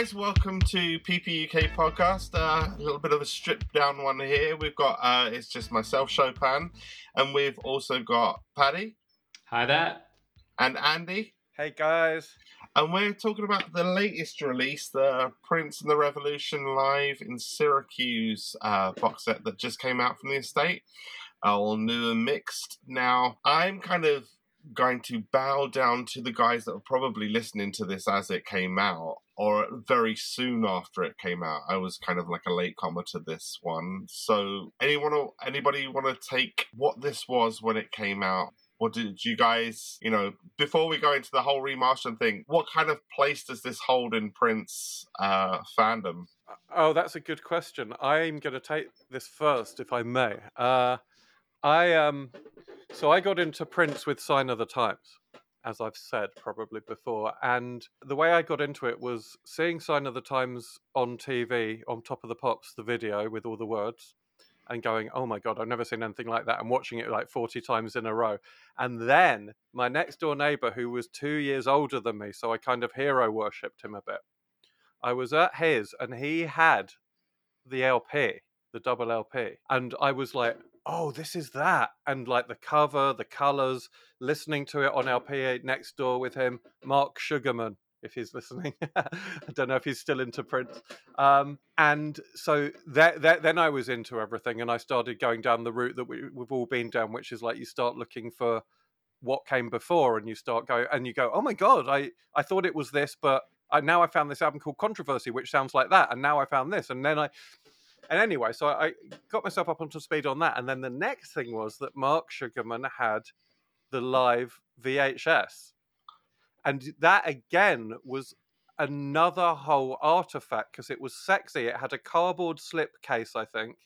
guys, welcome to PPUK podcast. Uh, a little bit of a stripped down one here. We've got uh, it's just myself, Chopin, and we've also got Paddy. Hi there. And Andy. Hey guys. And we're talking about the latest release, the Prince and the Revolution Live in Syracuse uh, box set that just came out from the estate. All new and mixed. Now, I'm kind of going to bow down to the guys that are probably listening to this as it came out or very soon after it came out. I was kind of like a late comer to this one. So anyone anybody want to take what this was when it came out? What did you guys, you know, before we go into the whole remaster thing, what kind of place does this hold in Prince uh, fandom? Oh, that's a good question. I'm going to take this first, if I may. Uh, I um, so I got into Prince with Sign of the Times, as I've said probably before, and the way I got into it was seeing Sign of the Times on TV, on Top of the Pops, the video with all the words, and going, "Oh my god, I've never seen anything like that," and watching it like forty times in a row. And then my next door neighbor, who was two years older than me, so I kind of hero worshipped him a bit. I was at his, and he had the LP, the double LP, and I was like, oh, this is that. And like the cover, the colors, listening to it on LP next door with him, Mark Sugarman, if he's listening. I don't know if he's still into Prince. Um, and so that, that, then I was into everything and I started going down the route that we, we've all been down, which is like you start looking for what came before and you start going and you go, oh my God, I, I thought it was this, but I, now I found this album called Controversy, which sounds like that. And now I found this. And then I, and anyway, so I got myself up onto speed on that. And then the next thing was that Mark Sugarman had the live VHS. And that again was another whole artifact because it was sexy. It had a cardboard slip case, I think.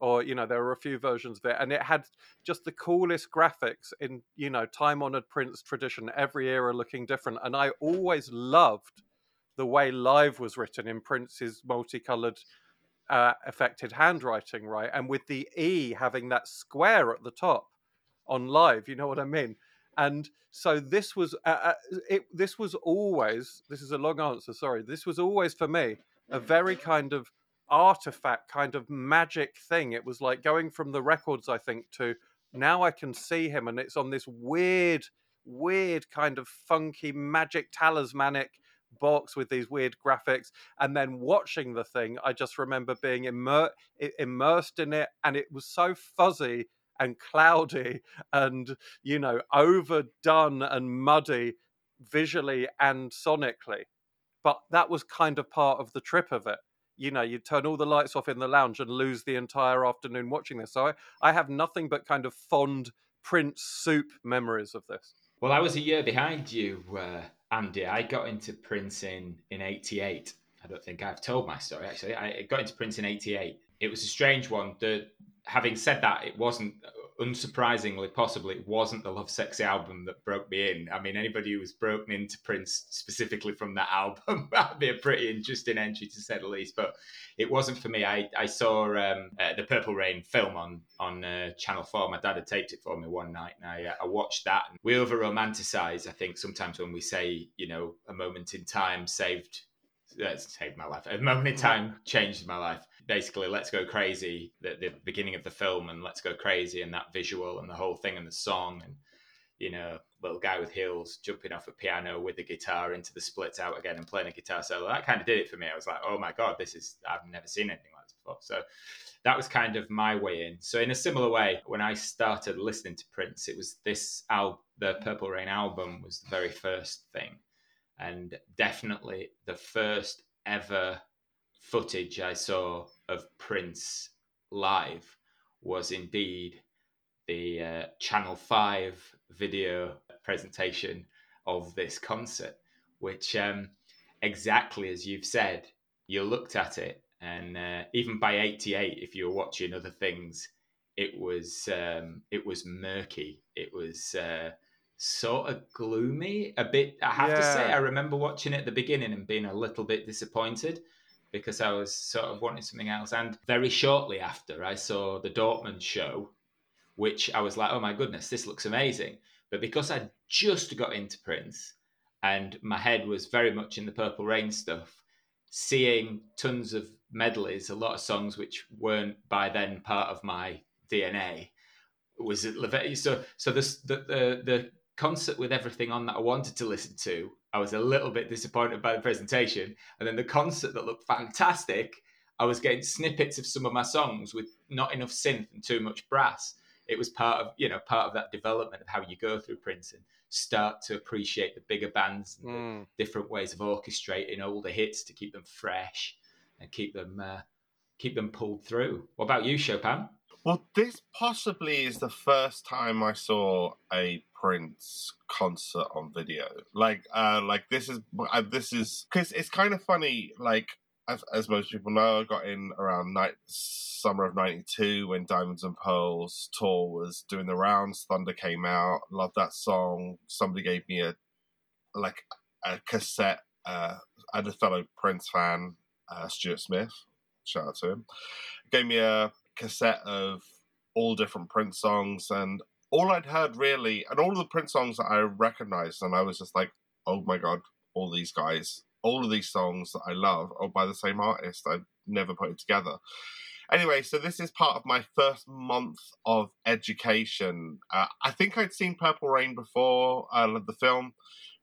Or, you know, there were a few versions of it. And it had just the coolest graphics in, you know, time honored Prince tradition, every era looking different. And I always loved the way live was written in Prince's multicolored uh, affected handwriting, right? And with the E having that square at the top on live, you know what I mean? And so this was uh, uh, it. This was always. This is a long answer. Sorry. This was always for me a very kind of artifact, kind of magic thing. It was like going from the records, I think, to now I can see him, and it's on this weird, weird kind of funky, magic, talismanic box with these weird graphics and then watching the thing i just remember being immer- immersed in it and it was so fuzzy and cloudy and you know overdone and muddy visually and sonically. But that was kind of part of the trip of it. You know you'd turn all the lights off in the lounge and lose the entire afternoon watching this. So i, I have nothing but kind of fond prince soup memories of this. Well i was a year behind you uh, Andy, I got into Prince in in '88. I don't think I've told my story actually. I got into Prince in '88. It was a strange one. The having said that, it wasn't unsurprisingly, possibly, it wasn't the Lovesexy album that broke me in. I mean, anybody who was broken into Prince specifically from that album, that'd be a pretty interesting entry to say the least. But it wasn't for me. I, I saw um, uh, the Purple Rain film on on uh, Channel 4. My dad had taped it for me one night, and I, uh, I watched that. And we over romanticize, I think, sometimes when we say, you know, a moment in time saved uh, saved my life. A moment in time changed my life basically let's go crazy the, the beginning of the film and let's go crazy and that visual and the whole thing and the song and you know little guy with heels jumping off a piano with a guitar into the splits out again and playing a guitar solo. That kind of did it for me. I was like oh my god this is i've never seen anything like this before. So that was kind of my way in. So in a similar way when i started listening to prince it was this album the purple rain album was the very first thing. And definitely the first ever footage I saw of Prince live was indeed the uh, Channel 5 video presentation of this concert, which, um, exactly as you've said, you looked at it, and uh, even by 88, if you were watching other things, it was um, it was murky. It was uh, sort of gloomy, a bit. I have yeah. to say, I remember watching it at the beginning and being a little bit disappointed because I was sort of wanting something else. And very shortly after, I saw the Dortmund show, which I was like, oh my goodness, this looks amazing. But because I just got into Prince and my head was very much in the Purple Rain stuff, seeing tons of medleys, a lot of songs which weren't by then part of my DNA, was it so so this the, the the concert with everything on that I wanted to listen to, I was a little bit disappointed by the presentation. And then the concert that looked fantastic, I was getting snippets of some of my songs with not enough synth and too much brass. It was part of, you know, part of that development of how you go through Prince and start to appreciate the bigger bands and mm. the different ways of orchestrating older hits to keep them fresh and keep them uh, keep them pulled through. What about you, Chopin? Well, this possibly is the first time I saw a Prince concert on video. Like, uh, like this is uh, this is because it's kind of funny. Like, as, as most people know, I got in around night summer of '92 when Diamonds and Pearls tour was doing the rounds. Thunder came out. Loved that song. Somebody gave me a like a cassette. Uh, had a fellow Prince fan, uh, Stuart Smith. Shout out to him. Gave me a cassette of all different Prince songs, and all I'd heard really, and all the Prince songs that I recognized, and I was just like, oh my god, all these guys, all of these songs that I love are by the same artist. I never put it together. Anyway, so this is part of my first month of education. Uh, I think I'd seen Purple Rain before, uh, the film,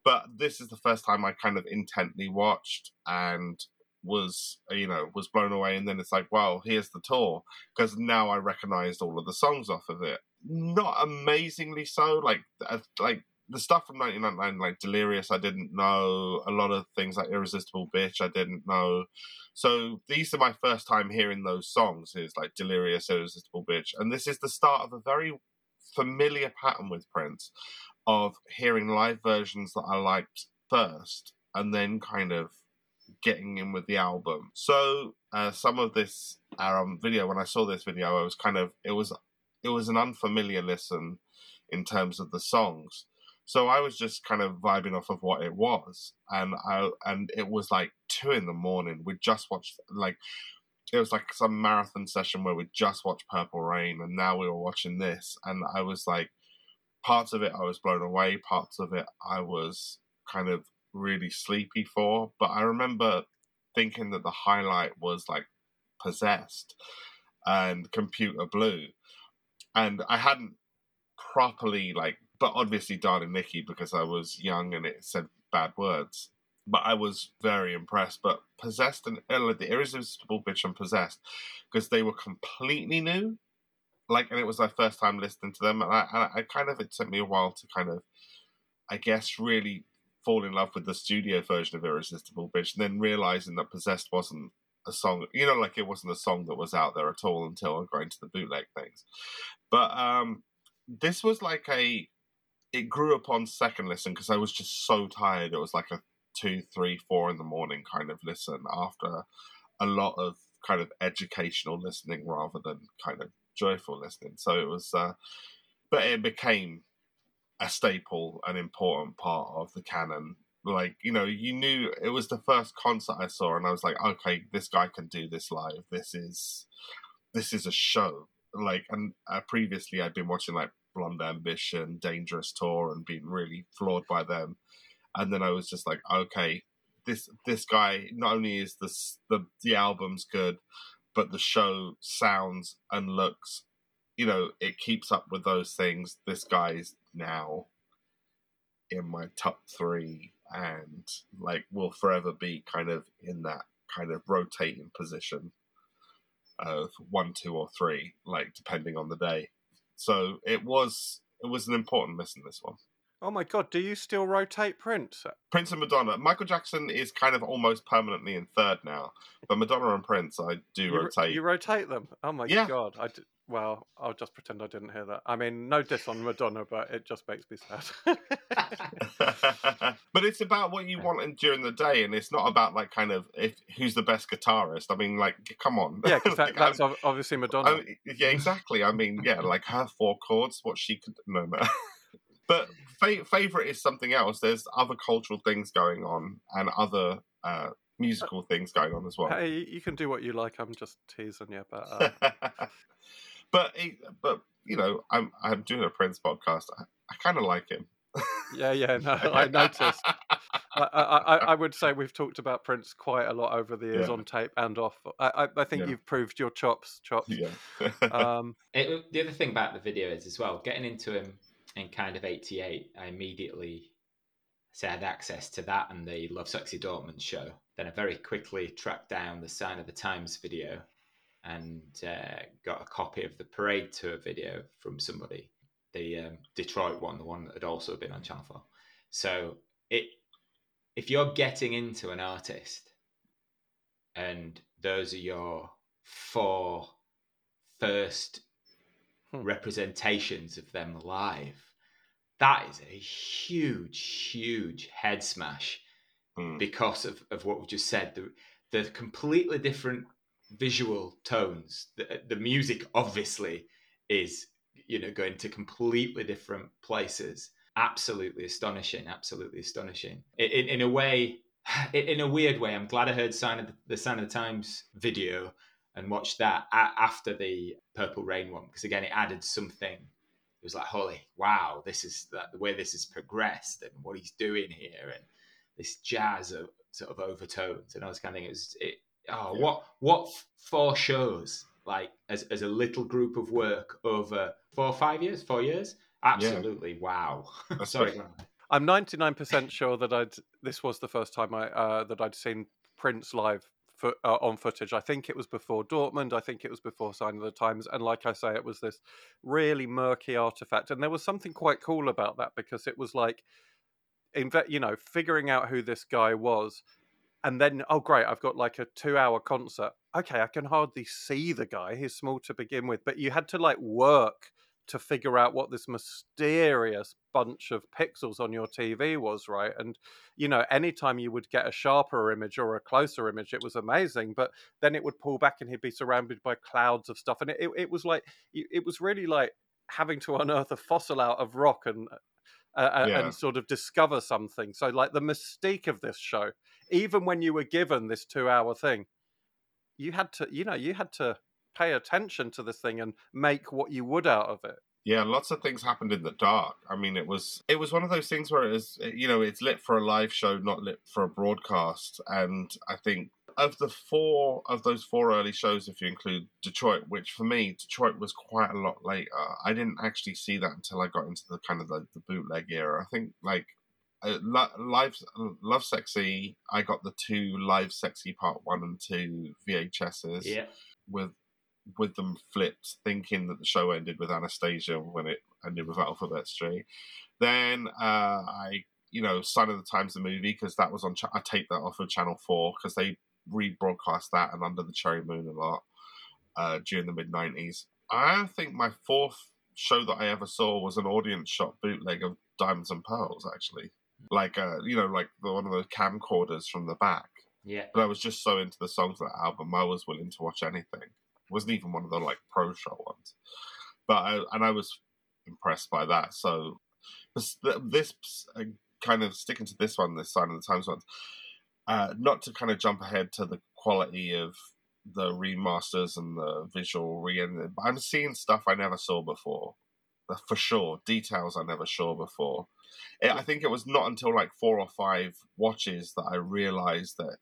but this is the first time I kind of intently watched and was you know was blown away and then it's like well here's the tour. Because now i recognized all of the songs off of it. Not amazingly so like uh, like the stuff from 1999 like delirious i didn't know. A lot of things like irresistible bitch i didn't know. So these are my first time hearing those songs is like delirious irresistible bitch and this is the start of a very familiar pattern with prince of hearing live versions that i liked first and then kind of getting in with the album. So uh, some of this um, video, when I saw this video, I was kind of it was it was an unfamiliar listen in terms of the songs. So I was just kind of vibing off of what it was, and I and it was like two in the morning. We just watched like it was like some marathon session where we just watched Purple Rain, and now we were watching this, and I was like, parts of it I was blown away, parts of it I was kind of really sleepy for. But I remember thinking that the highlight was like possessed and computer blue. And I hadn't properly like but obviously Darling Nikki because I was young and it said bad words. But I was very impressed. But Possessed and uh, the Irresistible Bitch and Possessed, because they were completely new. Like, and it was my first time listening to them, and I, I, I kind of it took me a while to kind of, I guess, really fall in love with the studio version of Irresistible Bitch, and then realizing that Possessed wasn't a song, you know, like it wasn't a song that was out there at all until I got into the bootleg things. But um, this was like a, it grew upon second listen because I was just so tired. It was like a two, three, four in the morning kind of listen after a lot of kind of educational listening rather than kind of joyful listening. So it was, uh, but it became a staple, an important part of the canon. Like, you know, you knew it was the first concert I saw, and I was like, okay, this guy can do this live. This is this is a show. Like, and uh, previously I'd been watching like Blonde Ambition, Dangerous Tour, and been really floored by them. And then I was just like, okay, this this guy not only is this the the album's good, but the show sounds and looks you know, it keeps up with those things. This guy's now in my top three and like will forever be kind of in that kind of rotating position of one, two, or three, like depending on the day. So it was it was an important listen. This one. Oh my god, do you still rotate Prince? Prince and Madonna. Michael Jackson is kind of almost permanently in third now, but Madonna and Prince, I do you, rotate. You rotate them? Oh my yeah. god! I, well, I'll just pretend I didn't hear that. I mean, no diss on Madonna, but it just makes me sad. but it's about what you want during the day, and it's not about like kind of if who's the best guitarist. I mean, like, come on. Yeah, because that, that's I'm, obviously Madonna. I yeah, exactly. I mean, yeah, like her four chords, what she could. No, no. but fa- favorite is something else. There's other cultural things going on, and other. Uh, musical things going on as well. Hey, you can do what you like. I'm just teasing you, but uh... But but you know, I'm I'm doing a Prince podcast. I, I kind of like him. Yeah, yeah, no, I noticed. I, I, I would say we've talked about Prince quite a lot over the years Yeah. on tape and off. I, I, I think Yeah. you've proved your chops, chops. yeah. Um, It, the other thing about the video is as well, getting into him in kind of 88, I immediately say I had access to that and the Lovesexy Dortmund show. Then I very quickly tracked down the Sign of the Times video and uh, got a copy of the Parade Tour video from somebody, the um, Detroit one, the one that had also been on Channel 4. So it, if you're getting into an artist and those are your four first Hmm. representations of them live, that is a huge, huge head smash Mm. because of, of what we just said. The, the completely different visual tones. The, the music obviously is, you know, going to completely different places. Absolutely astonishing. Absolutely astonishing. In, in, a way, in, in a weird way, I'm glad I heard Sign of the, the Sign of the Times video and watched that a- after the Purple Rain one because again, it added something. It was like, holy wow, this is the, the way this has progressed and what he's doing here and this jazz of sort of overtones and all this kind of thing. It was it, oh Yeah. what what four shows like as as a little group of work over four or five years, four years. Absolutely wow. Sorry. right. go on. I'm 99% sure that I'd this was the first time I uh, that I'd seen Prince live fo- uh, on footage. I think it was before Dortmund. I think it was before Sign of the Times. And like I say, it was this really murky artifact. And there was something quite cool about that because it was like, inve- you know, figuring out who this guy was. And then, oh, great, I've got like a two hour concert. Okay, I can hardly see the guy. He's small to begin with. But you had to like work to figure out what this mysterious bunch of pixels on your TV was, right? And you know, anytime you would get a sharper image or a closer image, it was amazing. But then it would pull back and he'd be surrounded by clouds of stuff, and it, it, it was like it was really like having to unearth a fossil out of rock and uh, Yeah. and sort of discover something. So like the mystique of this show, even when you were given this two-hour thing, you had to, you know, you had to pay attention to this thing and make what you would out of it. Yeah, lots of things happened in the dark. I mean, it was it was one of those things where it was you know it's lit for a live show, not lit for a broadcast. And I think of the four of those four early shows, if you include Detroit, which for me Detroit was quite a lot later. I didn't actually see that until I got into the kind of the, the bootleg era. I think like uh, live love sexy. I got the two live sexy part one and two VHSs Yeah. with with them flipped, thinking that the show ended with Anna Stesia when it ended with Alphabet Street. Then uh, I, you know, Sign of the Times the movie because that was on. Ch- I taped that off of Channel Four because they rebroadcast that and Under the Cherry Moon a lot uh, during the mid '90s. I think my fourth show that I ever saw was an audience shot bootleg of Diamonds and Pearls, actually, like uh, you know, like the, one of those camcorders from the back. Yeah. But I was just so into the songs of that album, I was willing to watch anything. wasn't even one of the like pro show ones, but I, and I was impressed by that. So this, uh, kind of sticking to this one, this Sign of the Times one, uh, not to kind of jump ahead to the quality of the remasters and the visual re but I'm seeing stuff I never saw before. For sure, details I never saw before. It, I think it was not until like four or five watches that I realized that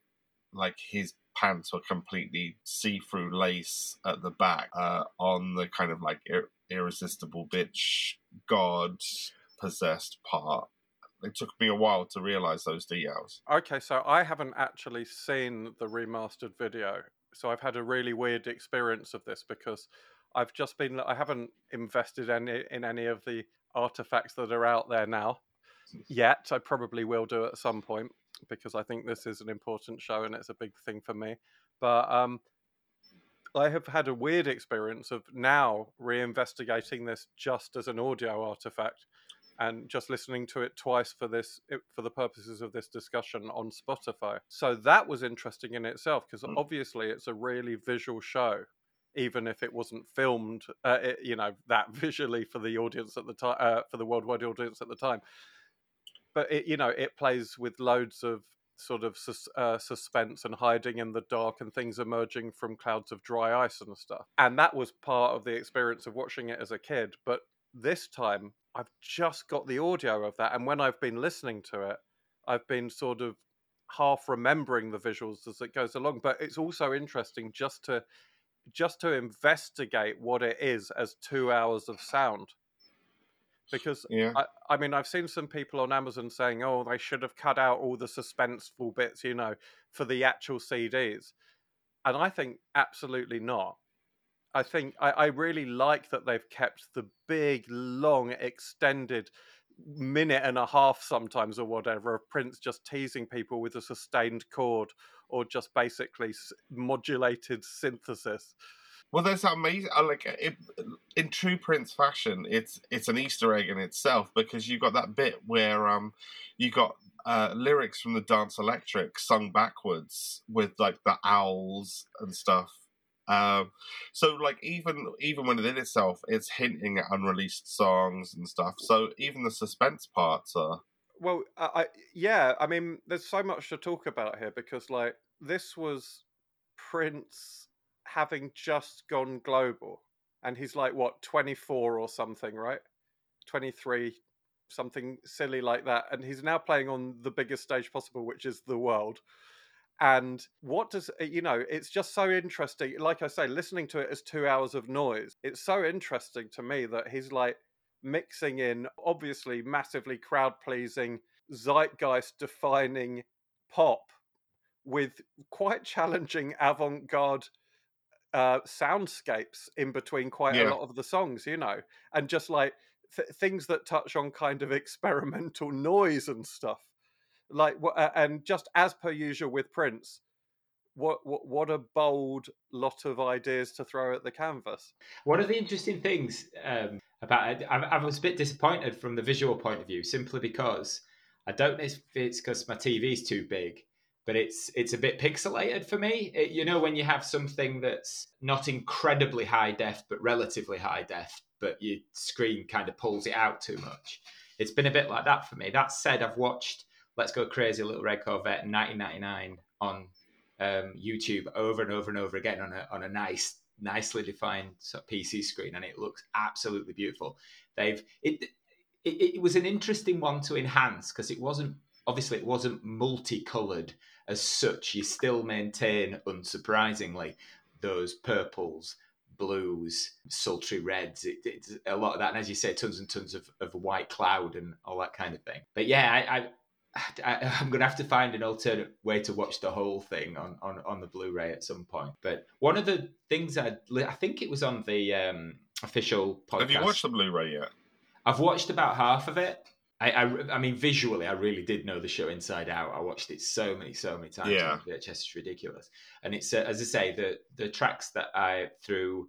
like his pants were completely see-through lace at the back uh, on the kind of like ir- irresistible bitch god possessed part. It took me a while to realize those details. Okay, so I haven't actually seen the remastered video, so I've had a really weird experience of this because I've just been I haven't invested any in any of the artifacts that are out there now yet. I probably will do at some point because I think this is an important show and it's a big thing for me. But um I have had a weird experience of now reinvestigating this just as an audio artifact and just listening to it twice for this for the purposes of this discussion on Spotify. So that was interesting in itself because Mm. obviously it's a really visual show even if it wasn't filmed uh, it, you know that visually for the audience at the time uh, for the worldwide audience at the time. But it you know it plays with loads of sort of sus- uh, suspense and hiding in the dark and things emerging from clouds of dry ice and stuff. And that was part of the experience of watching it as a kid. But this time I've just got the audio of that, and when I've been listening to it, I've been sort of half remembering the visuals as it goes along. But it's also interesting just to just to investigate what it is as two hours of sound. Because Yeah. I, I mean, I've seen some people on Amazon saying, "Oh, they should have cut out all the suspenseful bits," you know, for the actual CDs, and I think absolutely not. I think I, I really like that they've kept the big, long, extended minute and a half sometimes or whatever of Prince just teasing people with a sustained chord or just basically modulated synthesis. Well, there's that amazing, uh, like it, in true Prince fashion, it's it's an Easter egg in itself because you've got that bit where um you got uh, lyrics from the Dance Electric sung backwards with like the owls and stuff. Um, so like even even when within itself, it's hinting at unreleased songs and stuff. So even the suspense parts are Well, I, I yeah, I mean, there's so much to talk about here because like this was Prince having just gone global, and he's like what 24 or something, right? 23, something silly like that, and he's now playing on the biggest stage possible, which is the world. And what does uh, you know? It's just so interesting. Like I say, listening to it as two hours of noise, it's so interesting to me that he's like mixing in obviously massively crowd pleasing, zeitgeist defining pop with quite challenging avant garde uh, soundscapes in between quite a lot of the songs, you know, and just like th- things that touch on kind of experimental noise and stuff. Like, uh, and just as per usual with Prince, what what what a bold lot of ideas to throw at the canvas. One of the interesting things um, about it, I, I was a bit disappointed from the visual point of view, simply because I don't know if it's because my TV's too big, but it's it's a bit pixelated for me. It- you know, when you have something that's not incredibly high def, but relatively high def, but your screen kind of pulls it out too much. It's been a bit like that for me. That said, I've watched Let's Go Crazy Little Red Corvette 1999 on um, YouTube over and over and over again on a on a nice, nicely defined sort of PC screen, and it looks absolutely beautiful. They've it it, it was an interesting one to enhance because it wasn't obviously it wasn't multicolored as such. You still maintain, unsurprisingly, those purples, blues, sultry reds. It, it's a lot of that, and as you say, tons and tons of, of white cloud and all that kind of thing. But yeah, I, I I, I'm going to have to find an alternate way to watch the whole thing on, on, on the Blu-ray at some point. But one of the things I I think it was on the um, official podcast. Have you watched the Blu-ray yet? I've watched about half of it. I, I, I mean, visually, I really did know the show inside out. I watched it so many, so many times. Yeah. VHS it's ridiculous. And it's uh, as I say, the the tracks that I through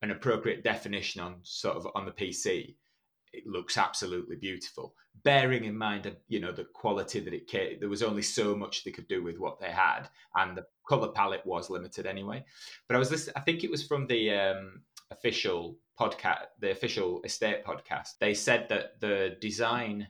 an appropriate definition on sort of on the PC, it looks absolutely beautiful. Bearing in mind, you know, the quality that it came, there was only so much they could do with what they had, and the color palette was limited anyway. But I was listening. I think it was from the um, official podcast, the official estate podcast. They said that the design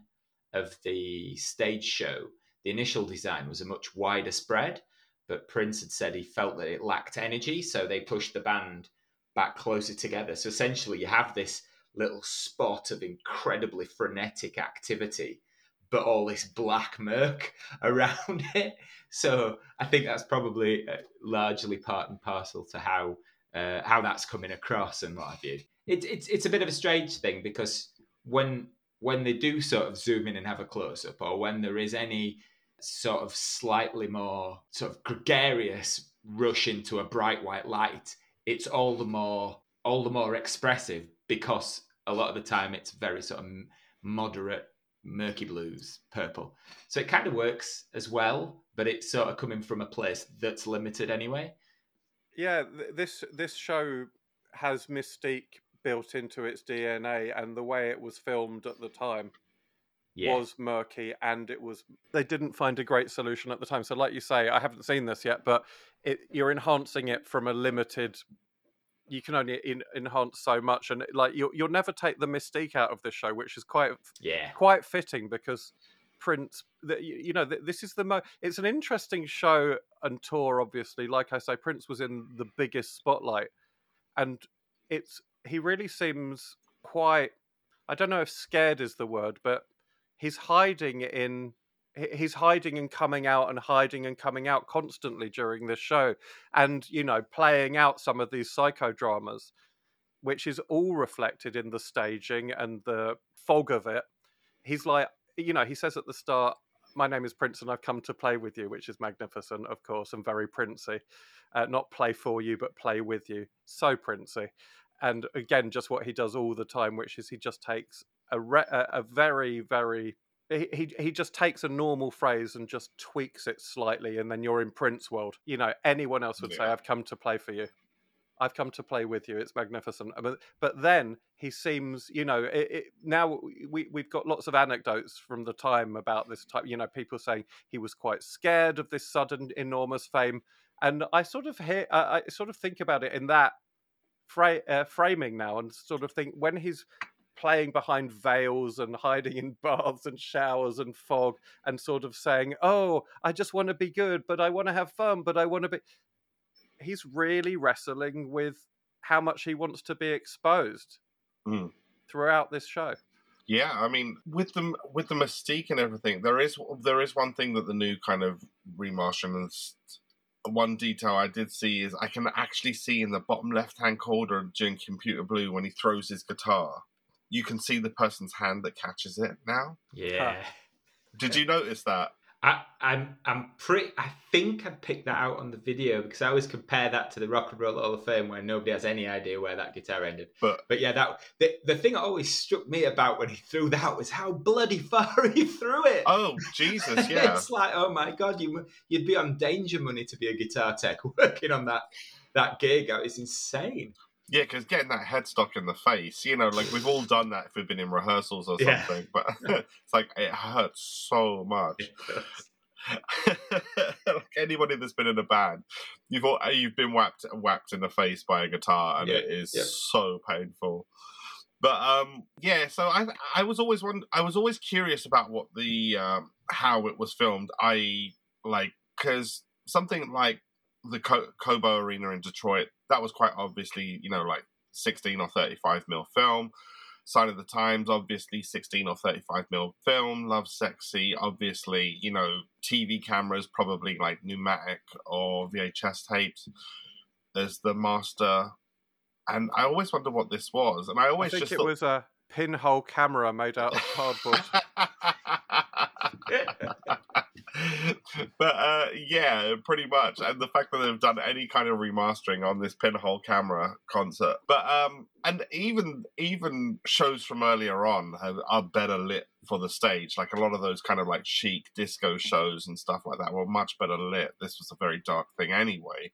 of the stage show, the initial design was a much wider spread, but Prince had said he felt that it lacked energy, so they pushed the band back closer together. So essentially, you have this little spot of incredibly frenetic activity, but all this black murk around it. So I think that's probably uh, largely part and parcel to how uh, how that's coming across and what have you. It, it's it's a bit of a strange thing because when when they do sort of zoom in and have a close up, or when there is any sort of slightly more sort of gregarious rush into a bright white light, it's all the more all the more expressive because a lot of the time it's very sort of moderate murky blues purple so it kind of works as well but it's sort of coming from a place that's limited anyway Yeah, th- this this show has mystique built into its DNA, and the way it was filmed at the time yeah was murky, and it was they didn't find a great solution at the time. So, like you say, I haven't seen this yet, but it, you're enhancing it from a limited. You can only in, enhance so much, and like you'll you'll never take the mystique out of this show, which is quite yeah quite fitting because Prince, the, you know, this is the mo. It's an interesting show and tour. Obviously, like I say, Prince was in the biggest spotlight, and it's he really seems quite I don't know if scared is the word, but he's hiding in he's hiding and coming out and hiding and coming out constantly during this show and you know playing out some of these psychodramas which is all reflected in the staging and the fog of it. He's like you know he says at the start my name is prince and i've come to play with you which is magnificent of course and very princey. Uh, not play for you but play with you. So princey. And again just what he does all the time which is he just takes a, re- a very very he, he just takes a normal phrase and just tweaks it slightly and then you're in prince world. You know anyone else would yeah. say i've come to play for you. I've come to play with you. It's magnificent. But, but then he seems you know it, it, now we, we've got lots of anecdotes from the time about this type you know people saying he was quite scared of this sudden enormous fame. And i sort of hear i sort of think about it in that fra- uh, framing now and sort of think when he's playing behind veils and hiding in baths and showers and fog and sort of saying, "Oh, I just want to be good, but I want to have fun, but I want to be." He's really wrestling with how much he wants to be exposed mm. throughout this show. Yeah, I mean, with the with the mystique and everything, there is there is one thing that the new kind of remastering one detail I did see is I can actually see in the bottom left hand corner during Computer Blue when he throws his guitar you can see the person's hand that catches it now. Yeah. Did you notice that? I, I'm I'm pretty. I think I picked that out on the video because I always compare that to the Rock and Roll Hall of Fame where nobody has any idea where that guitar ended. But but yeah, that the, the thing that always struck me about when he threw that was how bloody far he threw it. Oh Jesus, yeah. it's like oh my god, you you'd be on danger money to be a guitar tech working on that that gig. It's insane. Yeah, because getting that headstock in the face, you know, like we've all done that if we've been in rehearsals or something, yeah. but it's like it hurts so much. like anybody that's been in a band, you've all, you've been whacked whacked in the face by a guitar, and yeah, it is yeah. so painful. But um, yeah, so I I was always one I was always curious about what the um, how it was filmed. I like because something like the Cobo Arena in Detroit, that was quite obviously, you know, like 16 or 35 mil film. Sign of the Times, obviously 16 or 35 mil film. Lovesexy, obviously, you know, TV cameras, probably like U-matic or VHS tapes. There's the Master. And I always wonder what this was. And I always I think it thought... was a pinhole camera made out of cardboard. but uh, yeah, pretty much. And the fact that they've done any kind of remastering on this pinhole camera concert, but um, and even even shows from earlier on have, are better lit for the stage. Like a lot of those kind of like chic disco shows and stuff like that were much better lit. This was a very dark thing anyway.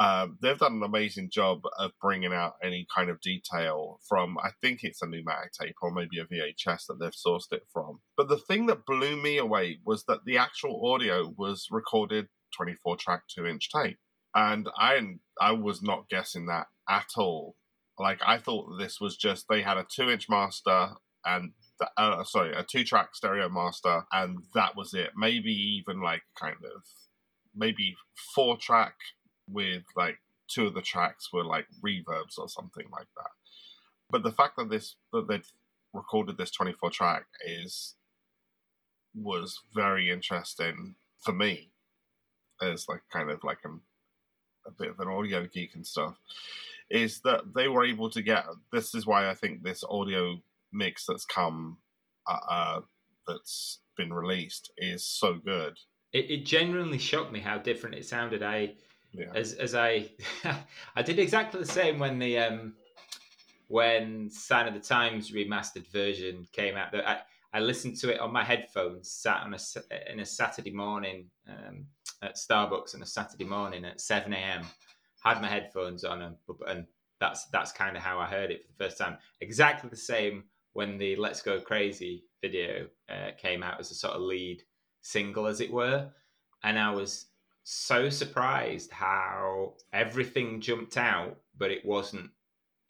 Um, they've done an amazing job of bringing out any kind of detail from, I think it's a U-matic tape or maybe a VHS that they've sourced it from. But the thing that blew me away was that the actual audio was recorded 24 track, 2 inch tape. And I, I was not guessing that at all. Like, I thought this was just they had a 2 inch master and the, uh, sorry, a two track stereo master, and that was it. Maybe even like kind of maybe four track with like two of the tracks were like reverbs or something like that. But the fact that this that they'd recorded this 24 track is was very interesting for me as like kind of like a bit of an audio geek and stuff is that they were able to get this is why I think this audio mix that's come uh, uh, that's been released is so good. It, it genuinely shocked me how different it sounded. I yeah. As as I I did exactly the same when the um when Sign of the Times remastered version came out. That I, I listened to it on my headphones, sat on a in a Saturday morning um, at Starbucks on a Saturday morning at seven a.m. Had my headphones on, and, and that's that's kind of how I heard it for the first time. Exactly the same when the Let's Go Crazy video uh, came out as a sort of lead single, as it were, and I was so surprised how everything jumped out, but it wasn't.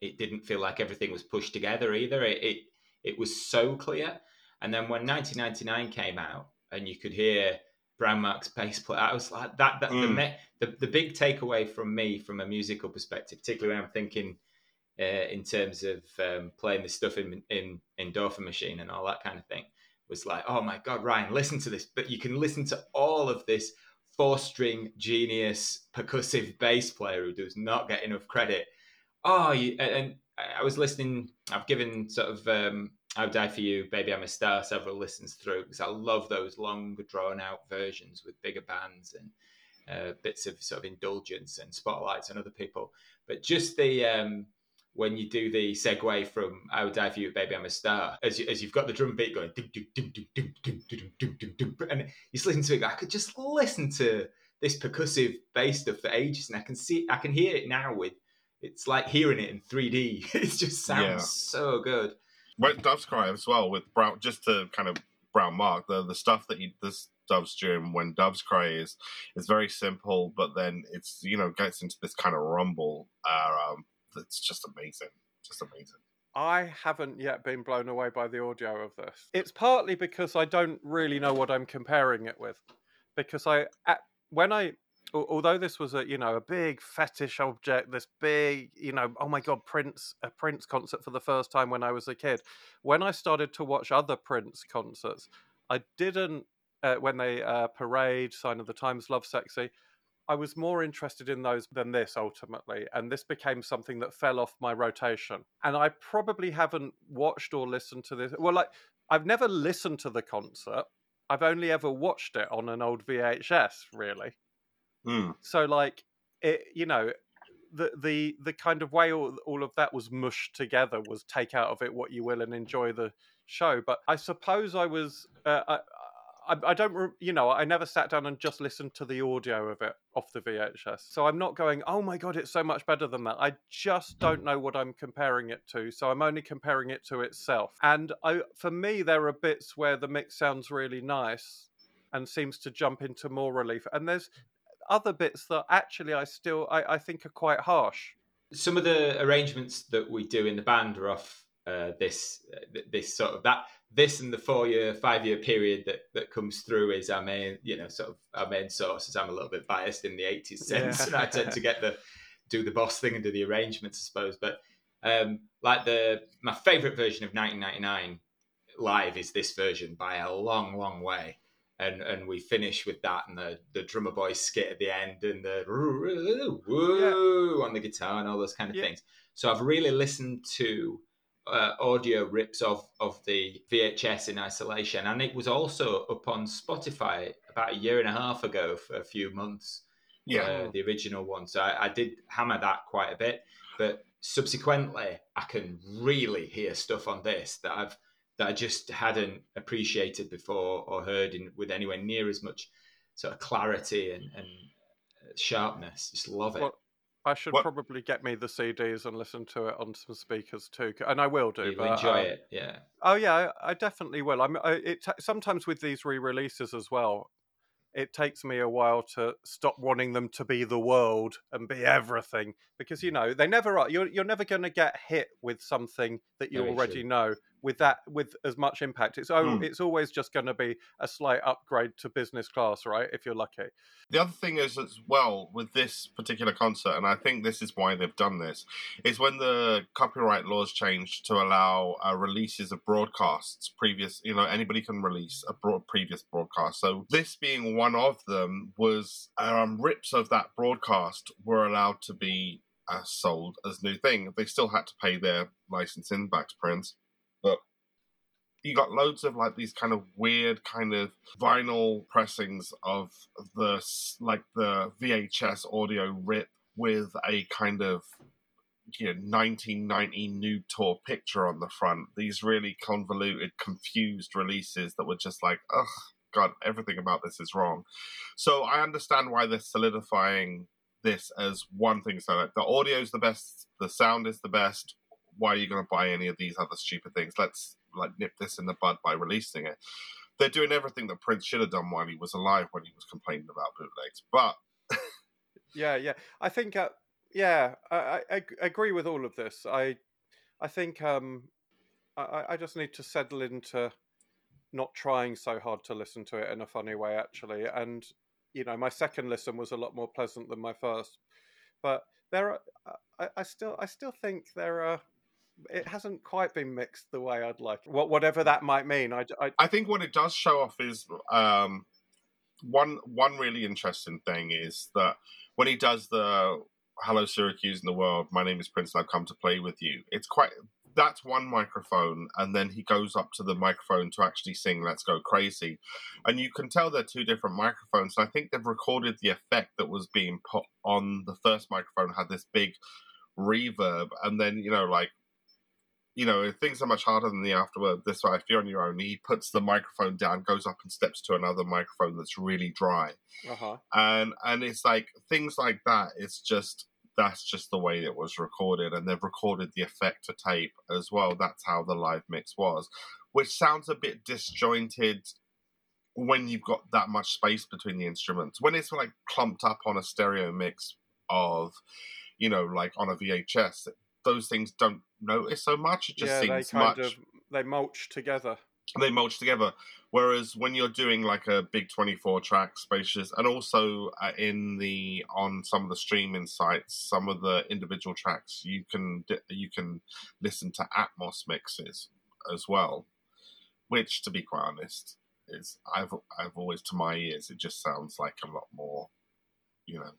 It didn't feel like everything was pushed together either. It it, it was so clear. And then when 1999 came out, and you could hear Brown Mark's bass play, I was like that. that mm. the, the the big takeaway from me, from a musical perspective, particularly when I'm thinking uh, in terms of um, playing this stuff in in Endorphin Machine and all that kind of thing was like, oh my god, Ryan, listen to this. But you can listen to all of this four-string genius percussive bass player who does not get enough credit. Oh, you, and I was listening. I've given sort of um, "I'll Die for You," "Baby I'm a Star" several listens through because I love those long, drawn-out versions with bigger bands and uh, bits of sort of indulgence and spotlights on other people. But just the um, when you do the segue from "I would die for you, baby, I'm a star," as, you, as you've got the drum beat going, and you listen to it, I could just listen to this percussive bass stuff for ages, and I can see, I can hear it now with. It's like hearing it in 3D. it just sounds yeah. so good. When Doves Cry as well with Brown, just to kind of Brown Mark, the the stuff that he this Doves doing when Doves Cry is is very simple, but then it's you know gets into this kind of rumble. Uh, um, it's just amazing, just amazing. I haven't yet been blown away by the audio of this. It's partly because I don't really know what I'm comparing it with. Because I, at, when I, although this was a you know a big fetish object, this big you know oh my god Prince a Prince concert for the first time when I was a kid. When I started to watch other Prince concerts, I didn't uh, when they uh, parade Sign of the Times, Lovesexy. I was more interested in those than this ultimately, and this became something that fell off my rotation. And I probably haven't watched or listened to this. Well, like I've never listened to the concert. I've only ever watched it on an old VHS, really. Mm. So, like, it, you know, the the the kind of way all, all of that was mushed together was take out of it what you will and enjoy the show. But I suppose I was uh, I, I, I don't, you know, I never sat down and just listened to the audio of it off the VHS. So I'm not going, oh my God, it's so much better than that. I just don't know what I'm comparing it to. So I'm only comparing it to itself. And I, for me, there are bits where the mix sounds really nice and seems to jump into more relief. And there's other bits that actually I still, I, I think are quite harsh. Some of the arrangements that we do in the band are off uh, this uh, this sort of that this and the four year, five year period that, that comes through is our main, you know, sort of our main source. As I'm a little bit biased in the 80s sense, yeah. and I tend to get the do the boss thing and do the arrangements, I suppose. But um, like the my favorite version of 1999 live is this version by a long, long way. And and we finish with that and the the drummer boy skit at the end and the woo yeah. on the guitar and all those kind of yeah. things. So I've really listened to uh, audio rips of of the VHS in isolation, and it was also up on Spotify about a year and a half ago for a few months. Yeah, uh, the original one. So I, I, did hammer that quite a bit, but subsequently, I can really hear stuff on this that I've that I just hadn't appreciated before or heard in with anywhere near as much sort of clarity and, and sharpness. Just love it. Well, I should what? probably get me the CDs and listen to it on some speakers too, and I will do. You but, enjoy um, it, yeah. Oh yeah, I, I definitely will. I'm. I, it sometimes with these re-releases as well it takes me a while to stop wanting them to be the world and be everything because you know they never are you're, you're never going to get hit with something that you already know with that with as much impact it's oh, mm. it's always just going to be a slight upgrade to business class right if you're lucky the other thing is as well with this particular concert and i think this is why they've done this is when the copyright laws changed to allow uh, releases of broadcasts previous you know anybody can release a broad, previous broadcast so this being one of them was um, rips of that broadcast were allowed to be uh, sold as new thing. They still had to pay their licensing back to Prince, but you got loads of like these kind of weird kind of vinyl pressings of the like the VHS audio rip with a kind of you know 1990 new tour picture on the front. These really convoluted, confused releases that were just like, ugh, God, everything about this is wrong. So I understand why they're solidifying this as one thing. So like the audio is the best, the sound is the best. Why are you going to buy any of these other stupid things? Let's like nip this in the bud by releasing it. They're doing everything that Prince should have done while he was alive, when he was complaining about bootlegs. But yeah, yeah, I think, uh, yeah, I, I, agree with all of this. I, I think um, I, I just need to settle into not trying so hard to listen to it in a funny way actually and you know my second listen was a lot more pleasant than my first but there are I, I still I still think there are. It hasn't quite been mixed the way I'd like. What whatever that might mean. I, I, I think what it does show off is um, one one really interesting thing is that when he does the "Hello Syracuse in the world," my name is Prince, and I've come to play with you. It's quite that's one microphone, and then he goes up to the microphone to actually sing "Let's Go Crazy," and you can tell they're two different microphones. I think they've recorded the effect that was being put on the first microphone had this big reverb, and then you know like. You know, things are much harder than the afterword. This way, if you're on your own, he puts the microphone down, goes up and steps to another microphone that's really dry, uh-huh. and and it's like things like that. It's just that's just the way it was recorded, and they've recorded the effect to tape as well. That's how the live mix was, which sounds a bit disjointed when you've got that much space between the instruments. When it's like clumped up on a stereo mix of, you know, like on a VHS, those things don't notice so much. It just yeah, they seems kind much of they mulch together. they mulch together. Whereas when you're doing like a big 24 track spacious, and also uh, in the on some of the streaming sites, some of the individual tracks you can you can listen to Atmos mixes as well, which to be quite honest is I've I've always to my ears it just sounds like a lot more, you know,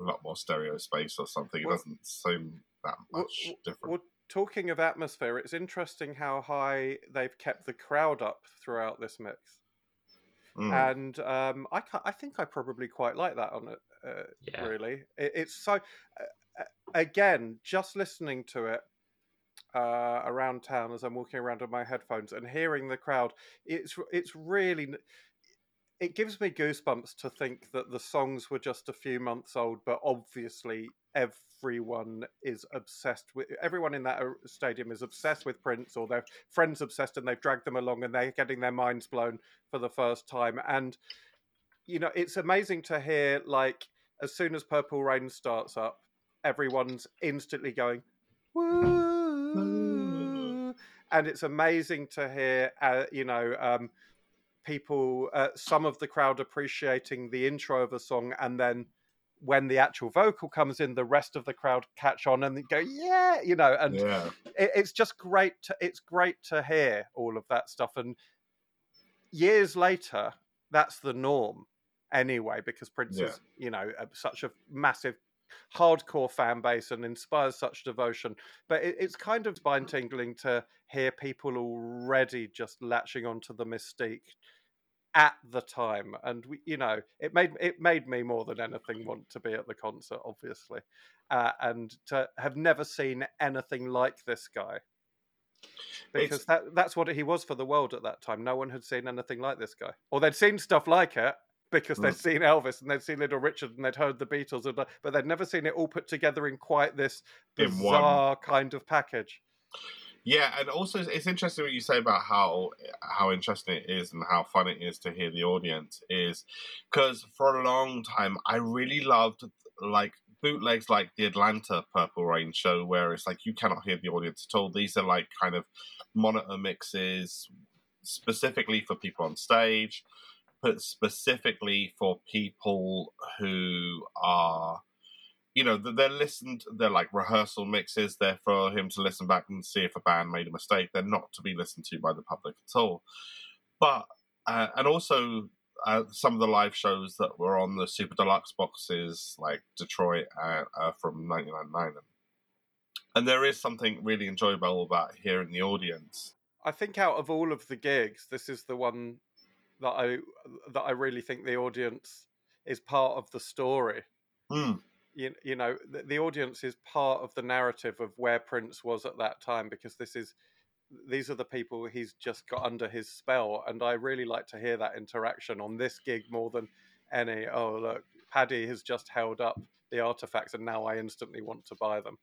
a lot more stereo space or something. It Well- doesn't seem that much well, different. Well, talking of atmosphere, it's interesting how high they've kept the crowd up throughout this mix. Mm. and um, I I think I probably quite like that on it. Uh, Yeah. Really, it, it's so. Uh, again, just listening to it uh, around town as I'm walking around with my headphones and hearing the crowd, it's it's really. It gives me goosebumps to think that the songs were just a few months old, but obviously everyone is obsessed with everyone in that uh, stadium is obsessed with Prince or their friends obsessed and they've dragged them along and they're getting their minds blown for the first time. And you know it's amazing to hear like as soon as purple rain starts up everyone's instantly going woo! And it's amazing to hear uh, you know um, people uh, some of the crowd appreciating the intro of a song and then when the actual vocal comes in the rest of the crowd catch on and go yeah you know and yeah, it, it's just great to it's great to hear all of that stuff and years later that's the norm anyway because prince Yeah. is you know such a massive hardcore fan base and inspires such devotion but it, it's kind of spine tingling to hear people already just latching onto the mystique at the time and we, you know it made it made me more than anything want to be at the concert obviously uh, and to have never seen anything like this guy because It's- that that's what he was for the world at that time no one had seen anything like this guy or they'd seen stuff like it because they'd Mm. seen Elvis and they'd seen Little Richard and they'd heard the Beatles, and, but they'd never seen it all put together in quite this bizarre kind of package. Yeah, and also it's- interesting what you say about how how interesting it is and how fun it is to hear the audience is because for a long time I really loved like bootlegs like the Atlanta Purple Rain show where it's like you cannot hear the audience at all. These are like kind of monitor mixes specifically for people on stage, but specifically for people who are you know, they're listened, they're like rehearsal mixes. They're for him to listen back and see if a band made a mistake. They're not to be listened to by the public at all. But, uh, and also uh, some of the live shows that were on the Super Deluxe boxes, like Detroit uh, uh, from 1999. And there is something really enjoyable about hearing the audience. I think out of all of the gigs, this is the one that I that I really think the audience is part of the story. Mm, You, you know, the, the audience is part of the narrative of where Prince was at that time because this is these are the people he's just got under his spell, and I really like to hear that interaction on this gig more than any. Oh, look, Paddy has just held up the artifacts, and now I instantly want to buy them.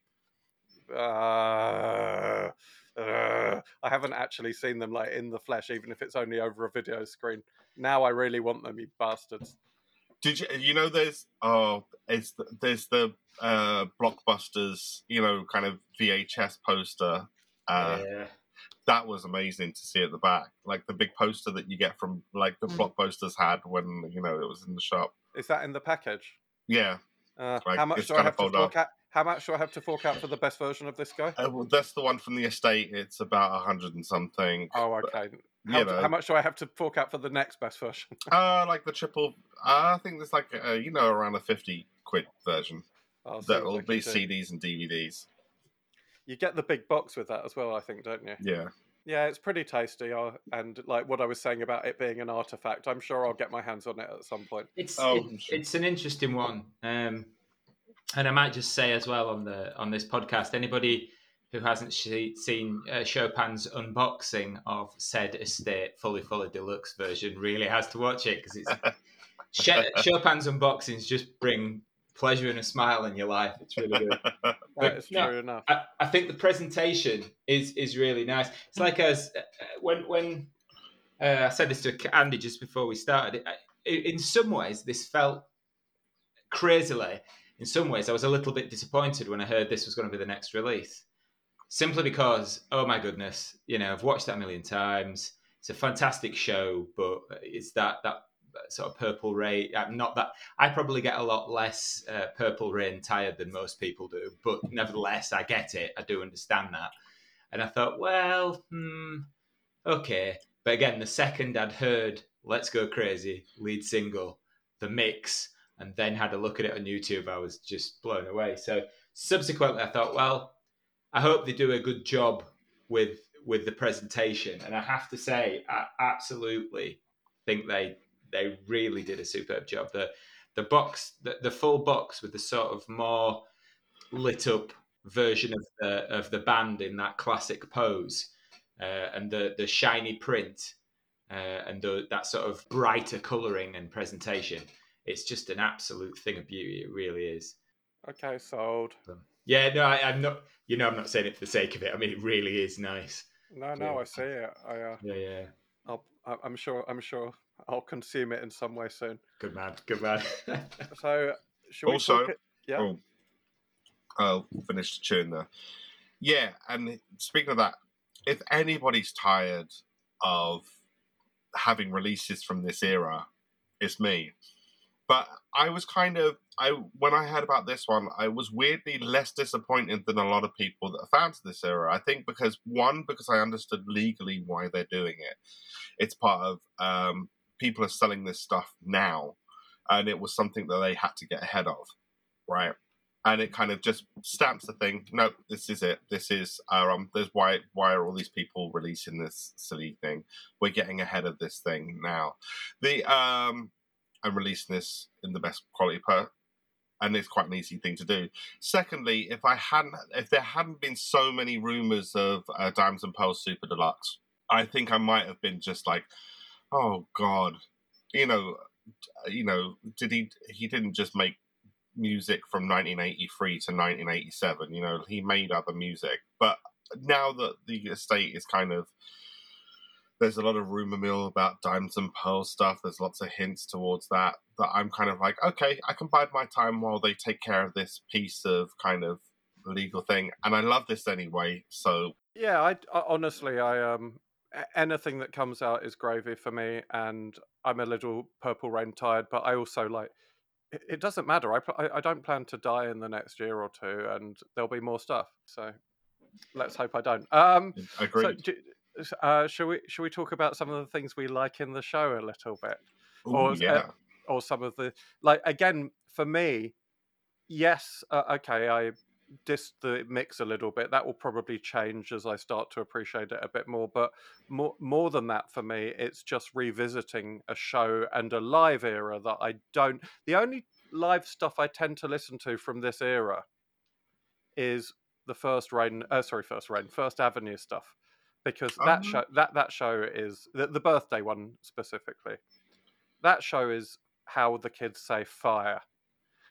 Uh, uh, I haven't actually seen them like in the flesh, even if it's only over a video screen. Now I really want them, you bastards. Did you you know there's oh it's the, there's the uh blockbusters you know kind of VHS poster uh yeah. that was amazing to see at the back like the big poster that you get from like the Mm. blockbusters had when you know it was in the shop Is that in the package? yeah Uh, Like, how much do I have to fork out? How much do I have to fork out for the best version of this guy? Uh, well, that's the one from the estate. It's about a hundred and something. Oh, okay. How, you do- know, how much do I have to fork out for the next best version? uh, like the triple. Uh, I think there's like uh, you know around a fifty quid version I'll see that will can be do. CDs and DVDs. You get the big box with that as well, I think, don't you? Yeah. Yeah, it's pretty tasty. Uh, and like what I was saying about it being an artifact, I'm sure I'll get my hands on it at some point. It's Oh, it- sure. it's an interesting one, um, and I might just say as well on the on this podcast, anybody who hasn't she- seen uh, Chopin's unboxing of said estate fully fully deluxe version really has to watch it because it's Ch- Chopin's unboxings just bring pleasure and a smile in your life. It's really good. That But is no, true enough. I, I think the presentation is is really nice. It's like as uh, when when uh, I said this to Andy just before we started. I- In some ways, this felt crazily. In some ways, I was a little bit disappointed when I heard this was going to be the next release, simply because oh my goodness, you know I've watched that a million times. It's a fantastic show, but it's that that sort of purple rain. I'm not that. I probably get a lot less uh, purple rain tired than most people do, but nevertheless, I get it. I do understand that. And I thought, well, hmm, okay. But again, the second I'd heard "Let's Go Crazy" lead single, the mix, and then had a look at it on YouTube, I was just blown away. So subsequently, I thought, well, I hope they do a good job with with the presentation. And I have to say, I absolutely think they they really did a superb job. The the box, the, the full box with the sort of more lit up version of the of the band in that classic pose, uh, and the the shiny print, uh, and the that sort of brighter colouring and presentation. It's just an absolute thing of beauty. It really is. Okay, sold. Yeah, no, I, I'm not. You know, I'm not saying it for the sake of it. I mean, it really is nice. No, no, Yeah. I see it. I, uh, Yeah, yeah. I'll, I- I'm sure. I'm sure I'll consume it in some way soon. Good man. Good man. So, should we Also- talk it? Yeah. Oh, I'll finish the tune there. Yeah, and speaking of that, if anybody's tired of having releases from this era, it's me. But I was kind of I when I heard about this one, I was weirdly less disappointed than a lot of people that are fans of this era. I think because one, because I understood legally why they're doing it. It's part of um, people are selling this stuff now, and it was something that they had to get ahead of, right? And it kind of just stamps the thing. No, this is it. This is our um. There's why why are all these people releasing this silly thing? We're getting ahead of this thing now. The um, I'm releasing this in the best quality per, and it's quite an easy thing to do. Secondly, if I hadn't, if there hadn't been so many rumors of uh, Diamonds and Pearls Super Deluxe, I think I might have been just like, oh god, you know, you know, did he? He didn't just make music from 1983 to 1987. You know, he made other music, but now that the estate is kind of there's a lot of rumor mill about diamonds and pearls stuff. There's lots of hints towards that. That I'm kind of like, okay, I can bide my time while they take care of this piece of kind of legal thing, and I love this anyway. So Yeah, I, I honestly, I um, anything that comes out is gravy for me, and I'm a little purple rain tired, but I also like. It, it doesn't matter. I, pl- I don't plan to die in the next year or two, and there'll be more stuff. So let's hope I don't. Um, so do, uh, shall we shall we talk about some of the things we like in the show a little bit? Ooh, or- yeah, or some of the like again for me yes uh, okay i dissed the mix a little bit. That will probably change as i start to appreciate it a bit more but more more than that for me it's just revisiting a show and a live era that i don't the only live stuff i tend to listen to from this era is the first rain uh, sorry first rain first avenue stuff because that Um, show that that show is the, the birthday one specifically that show is how the kids say fire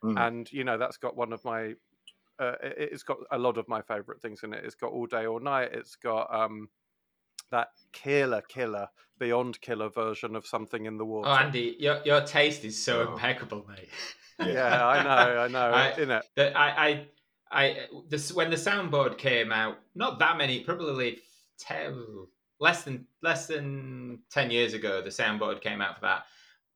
Mm. and you know that's got one of my uh, it- it's got a lot of my favorite things in it it's got all day all night it's got um that killer killer beyond killer version of something in the water oh, Andy, your your taste is so Oh. impeccable, mate. yeah i know i know I- in it that I, I, I, this when the soundboard came out, not that many, probably ten, less than less than ten years ago, the soundboard came out for that.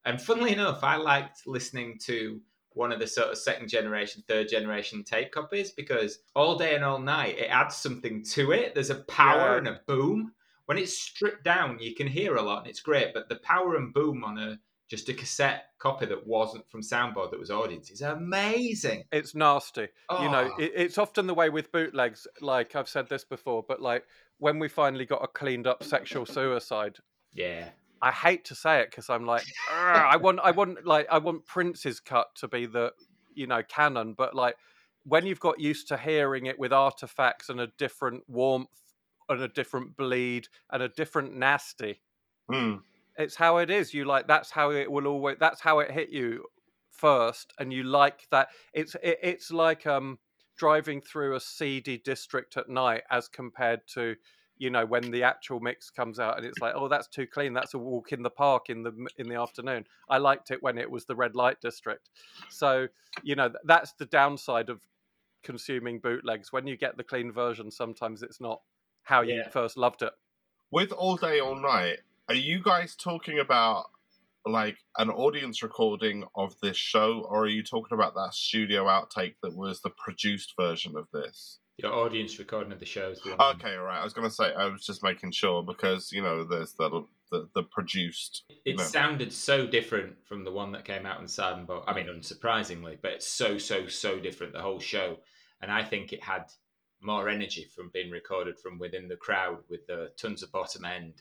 And funnily enough, I liked listening to one of the sort of second generation, third generation tape copies because all day and all night it adds something to it. There's a power Yeah. and a boom. When it's stripped down, you can hear a lot and it's great, but the power and boom on a just a cassette copy that wasn't from soundboard that was audience is amazing. It's nasty. You know, Oh. it, it's often the way with bootlegs. Like I've said this before, but like when we finally got a cleaned up sexual suicide, Yeah. I hate to say it because I'm like, I want, I want, like, I want Prince's cut to be the, you know, canon. But like, when you've got used to hearing it with artifacts and a different warmth and a different bleed and a different nasty, Hmm. It's how it is. You like that's how it will always. That's how it hit you first, and you like that. It's it, it's like um driving through a seedy district at night as compared to you know when the actual mix comes out and it's like oh that's too clean that's a walk in the park in the in the afternoon i liked it when it was the red light district so you know that's the downside of consuming bootlegs when you get the clean version sometimes it's not how you Yeah. first loved it With All Day, All Night, are you guys talking about like an audience recording of this show, or are you talking about that studio outtake that was the produced version of this? Your audience recording of the shows. the one- Okay, all right. I was going to say, I was just making sure because, you know, there's the, the, the produced. It No. sounded so different from the one that came out in Silent I mean, unsurprisingly, but it's so, so, so different, the whole show. And I think it had more energy from being recorded from within the crowd with the tons of bottom end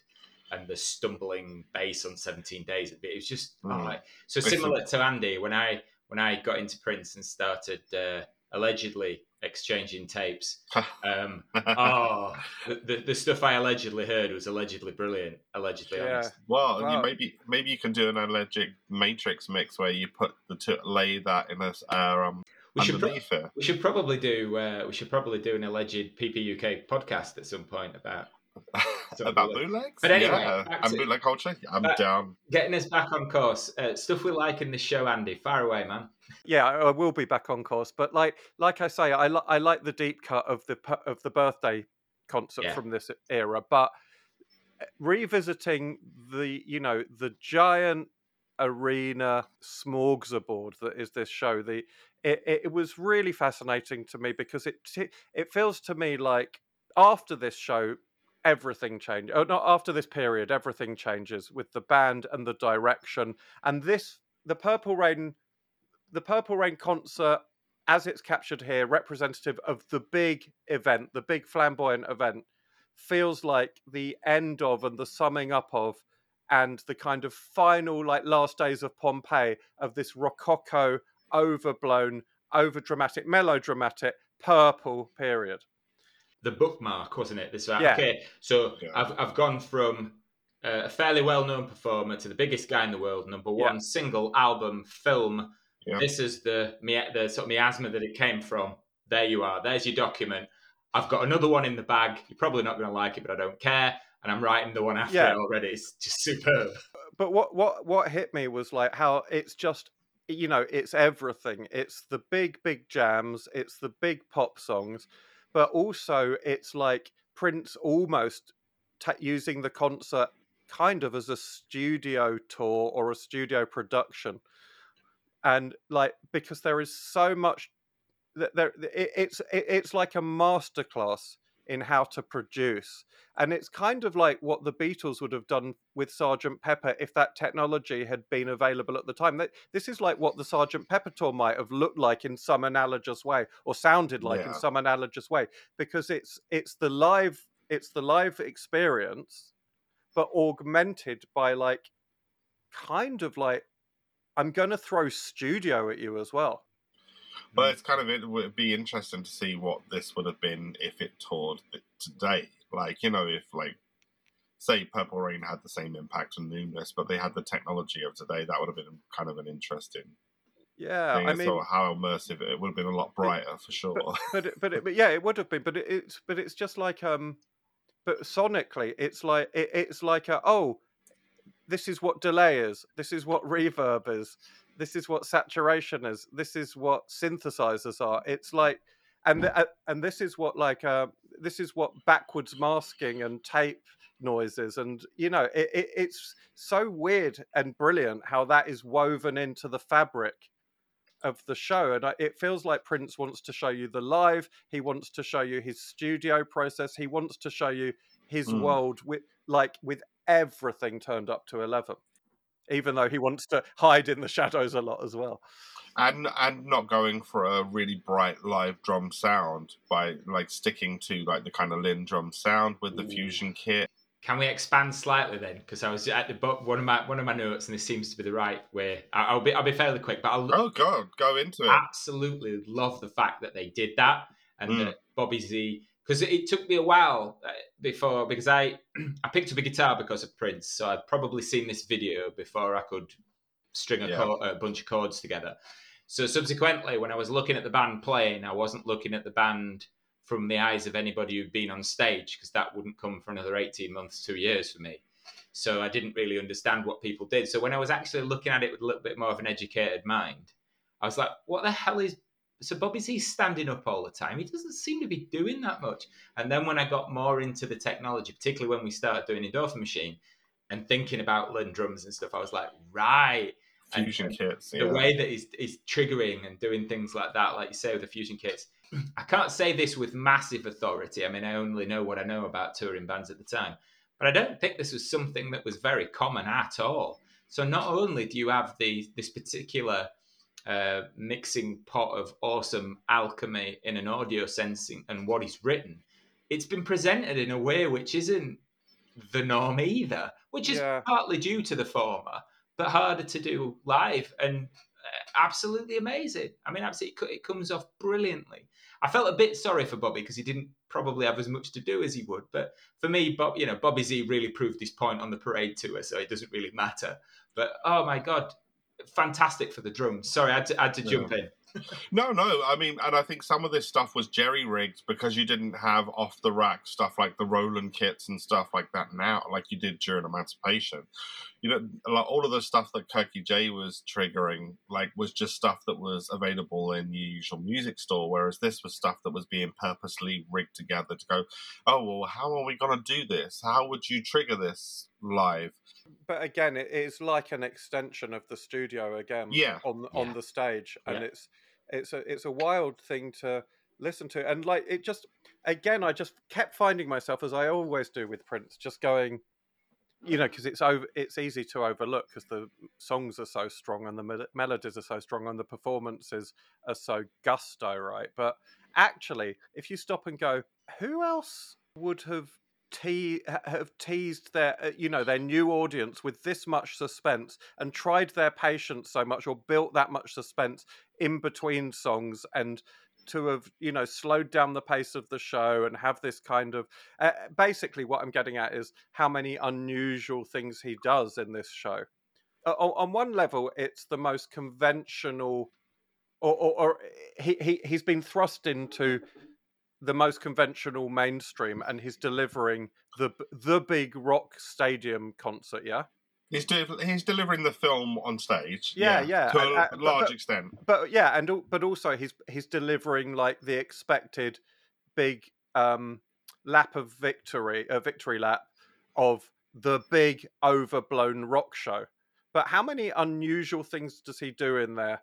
and the stumbling bass on 17 days. It was just oh, Mm. like- so It's a- similar to Andy when I when I got into Prince and started uh, allegedly exchanging tapes. Um, oh, the, the, the stuff I allegedly heard was allegedly brilliant. Allegedly Yeah. honest. well, you maybe maybe you can do an alleged Matrix mix where you put the two, lay that in a uh, um, We should, pro- we should probably do uh, we should probably do an alleged PPUK podcast at some point about Some about bootleg. bootlegs. But anyway, yeah, back and bootleg culture. I'm back- down. getting us back on course. Uh, stuff we like in the show, Andy. Far away, man. yeah I, I will be back on course but like like i say i, li- I like the deep cut of the of the birthday concert Yeah. from this era but uh, revisiting the you know the giant arena smorgasbord that is this show the it, it, it was really fascinating to me because it t- it feels to me like after this show everything changed oh not after this period everything changes with the band and the direction and this the purple rain the Purple Rain concert, as it's captured here, representative of the big event, the big flamboyant event, feels like the end of and the summing up of, and the kind of final, like last days of Pompeii, of this rococo, overblown, overdramatic, melodramatic, purple period. The bookmark, wasn't it? This uh, Yeah. okay. So Yeah. I've I've gone from uh, a fairly well-known performer to the biggest guy in the world, number Yeah. one single album film. Yeah. This is the the sort of miasma that it came from. There you are. There's your document. I've got another one in the bag. You're probably not going to like it, but I don't care. And I'm writing the one after Yeah. it already. It's just superb. but what what what hit me was like how it's just you know it's everything it's the big big jams it's the big pop songs but also it's like prince almost ta using the concert kind of as a studio tour or a studio production. And like because there is so much that there it, it's it, it's like a masterclass in how to produce and it's kind of like what the Beatles would have done with Sergeant Pepper if that technology had been available at the time. This is like what the Sergeant Pepper tour might have looked like in some analogous way, or sounded like in some analogous way, because it's it's the live it's the live experience, but augmented by like kind of like I'm going to throw studio at you as well. But it's kind of it would be interesting to see what this would have been if it toured today. Like you know, if like say Purple Rain had the same impact on Numerous, but they had the technology of today, that would have been kind of an interesting Yeah, thing. I mean, to how immersive it would have been. A lot brighter for sure. but but it- but, it, but yeah, it would have been. But it, it's but it's just like um, but sonically, it's like it, it's like a oh, this is what delay is. This is what reverb is. This is what saturation is. This is what synthesizers are. It's like, and uh, and this is what like uh, this is what backwards masking and tape noises and you know it, it, it's so weird and brilliant how that is woven into the fabric of the show and it feels like prince wants to show you the live he wants to show you his studio process he wants to show you his mm. world with like with everything turned up to 11 even though he wants to hide in the shadows a lot as well and and not going for a really bright live drum sound by like sticking to like the kind of Linn drum sound with the Ooh. fusion kit can we expand slightly then? Because I was at the one of my one of my notes, and this seems to be the right way. I'll be I'll be fairly quick, but I'll oh god, go into it. Absolutely love the fact that they did that, and mm. that Bobby Z. Because it took me a while uh, before, because I I picked up a guitar because of Prince, so I'd probably seen this video before I could string a, yeah. chord, a bunch of chords together. So subsequently, when I was looking at the band playing, I wasn't looking at the band from the eyes of anybody who'd been on stage because that wouldn't come for another 18 months, two years for me. So I didn't really understand what people did. So when I was actually looking at it with a little bit more of an educated mind, I was like, what the hell is. So Bobby Z's standing up all the time. He doesn't seem to be doing that much. And then when I got more into the technology, particularly when we started doing Endorphin Machine and thinking about LinnDrums and stuff, I was like, right. Fusion and kits. The way that he's, he's triggering and doing things like that, like you say with the fusion kits, I can't say this with massive authority. I mean, I only know what I know about touring bands at the time, but I don't think this was something that was very common at all. So not only do you have the this particular uh, mixing pot of awesome alchemy in an audio sensing and what he's written, it's been presented in a way which isn't the norm either, which is yeah. partly due to the former, but harder to do live and uh, absolutely amazing. I mean, absolutely, it comes off brilliantly. I felt a bit sorry for Bobby because he didn't probably have as much to do as he would. But for me, Bob, you know, Bobby Z really proved his point on the parade tour, so it doesn't really matter. But oh my god, fantastic for the drums. Sorry, I had to, I had to jump in no, no. I mean, and I think some of this stuff was jerry rigged because you didn't have off the rack stuff like the Roland kits and stuff like that now, like you did during Emancipation. You know, like all of the stuff that Kirky J was triggering, like, was just stuff that was available in the usual music store, whereas this was stuff that was being purposely rigged together to go, oh, well, how are we going to do this? How would you trigger this live? But again, it is like an extension of the studio again, yeah, on yeah. on the stage, and yeah. it's it's a it's a wild thing to listen to, and like it just again, I just kept finding myself as I always do with Prince, just going, you know, because it's over, it's easy to overlook because the songs are so strong and the melodies are so strong and the performances are so gusto, right? But actually, if you stop and go, who else would have te- have teased their uh, you know their new audience with this much suspense and tried their patience so much or built that much suspense in between songs and to have you know slowed down the pace of the show and have this kind of uh, basically what i'm getting at is how many unusual things he does in this show uh, on one level it's the most conventional or, or, or he, he he's been thrust into the most conventional mainstream, and he's delivering the the big rock stadium concert. Yeah, he's de- he's delivering the film on stage. Yeah, yeah, yeah. to a uh, large but, extent. But yeah, and but also he's he's delivering like the expected big um, lap of victory, a victory lap of the big overblown rock show. But how many unusual things does he do in there?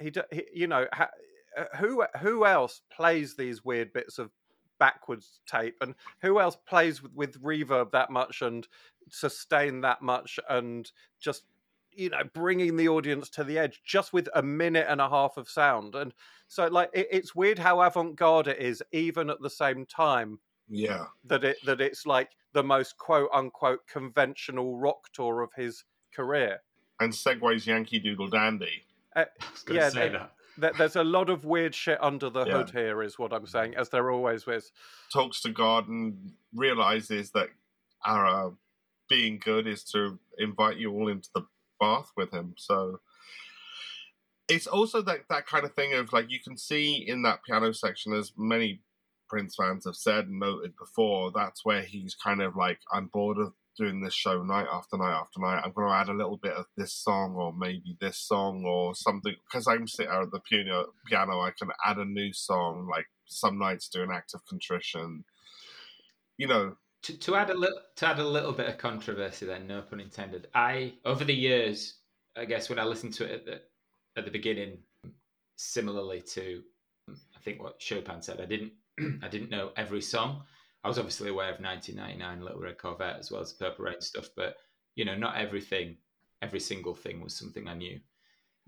He, he you know, ha- uh, who who else plays these weird bits of backwards tape and who else plays with, with reverb that much and sustain that much and just you know bringing the audience to the edge just with a minute and a half of sound. And so like it, it's weird how avant-garde it is even at the same time yeah. that it that it's like the most quote unquote conventional rock tour of his career. And segues yankee doodle dandy. Uh, yeah that. there's a lot of weird shit under the yeah. hood here, is what I'm saying, as there always is. Talks to God and realizes that our being good is to invite you all into the bath with him. So it's also that that kind of thing of like you can see in that piano section, as many Prince fans have said and noted before, that's where he's kind of like, I'm bored of doing this show night after night after night. I'm going to add a little bit of this song or maybe this song or something because I'm sitting at the piano. Piano, I can add a new song. Like some nights do an act of contrition. You know. To, add a little to add a little bit of controversy, then no pun intended. I over the years, I guess when I listened to it at the beginning, similarly to I think what Chopin said. I didn't I didn't know every song. I was obviously aware of 1999, Little Red Corvette, as well as Purple Rain stuff, but you know, not everything, every single thing was something I knew.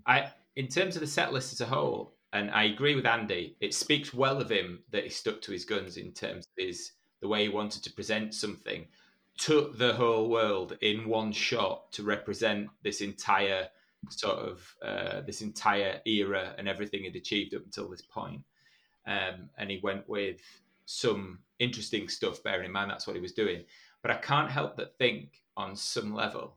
I, in terms of the set list as a whole, and I agree with Andy, it speaks well of him that he stuck to his guns in terms of his the way he wanted to present something, took the whole world in one shot to represent this entire sort of uh, this entire era and everything he'd achieved up until this point. Um, and he went with some interesting stuff, bearing in mind that's what he was doing. But I can't help but think, on some level,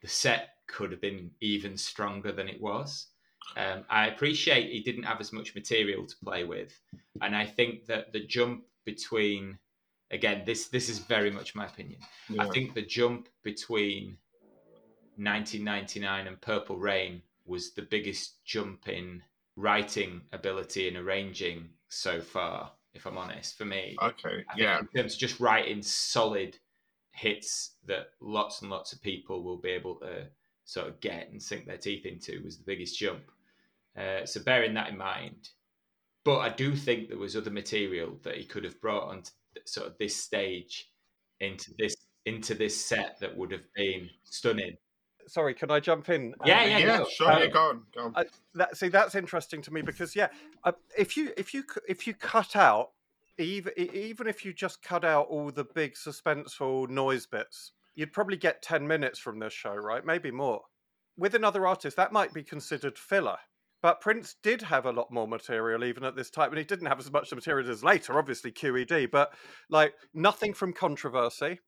the set could have been even stronger than it was. Um, I appreciate he didn't have as much material to play with, and I think that the jump between, again, this this is very much my opinion. Yeah. I think the jump between 1999 and Purple Rain was the biggest jump in writing ability and arranging so far. If I'm honest, for me, Okay. Yeah. in terms of just writing solid hits that lots and lots of people will be able to sort of get and sink their teeth into was the biggest jump. Uh, so bearing that in mind, but I do think there was other material that he could have brought onto sort of this stage into this into this set that would have been stunning. Sorry, can I jump in? Yeah, Um, yeah, Yeah. no, Sure. uh, yeah. Go on. Go on. I, that, see, that's interesting to me because yeah, uh, if you if you if you cut out even even if you just cut out all the big suspenseful noise bits, you'd probably get ten minutes from this show, right? Maybe more. With another artist, that might be considered filler. But Prince did have a lot more material even at this time, and he didn't have as much material as later, obviously QED. But like nothing from controversy,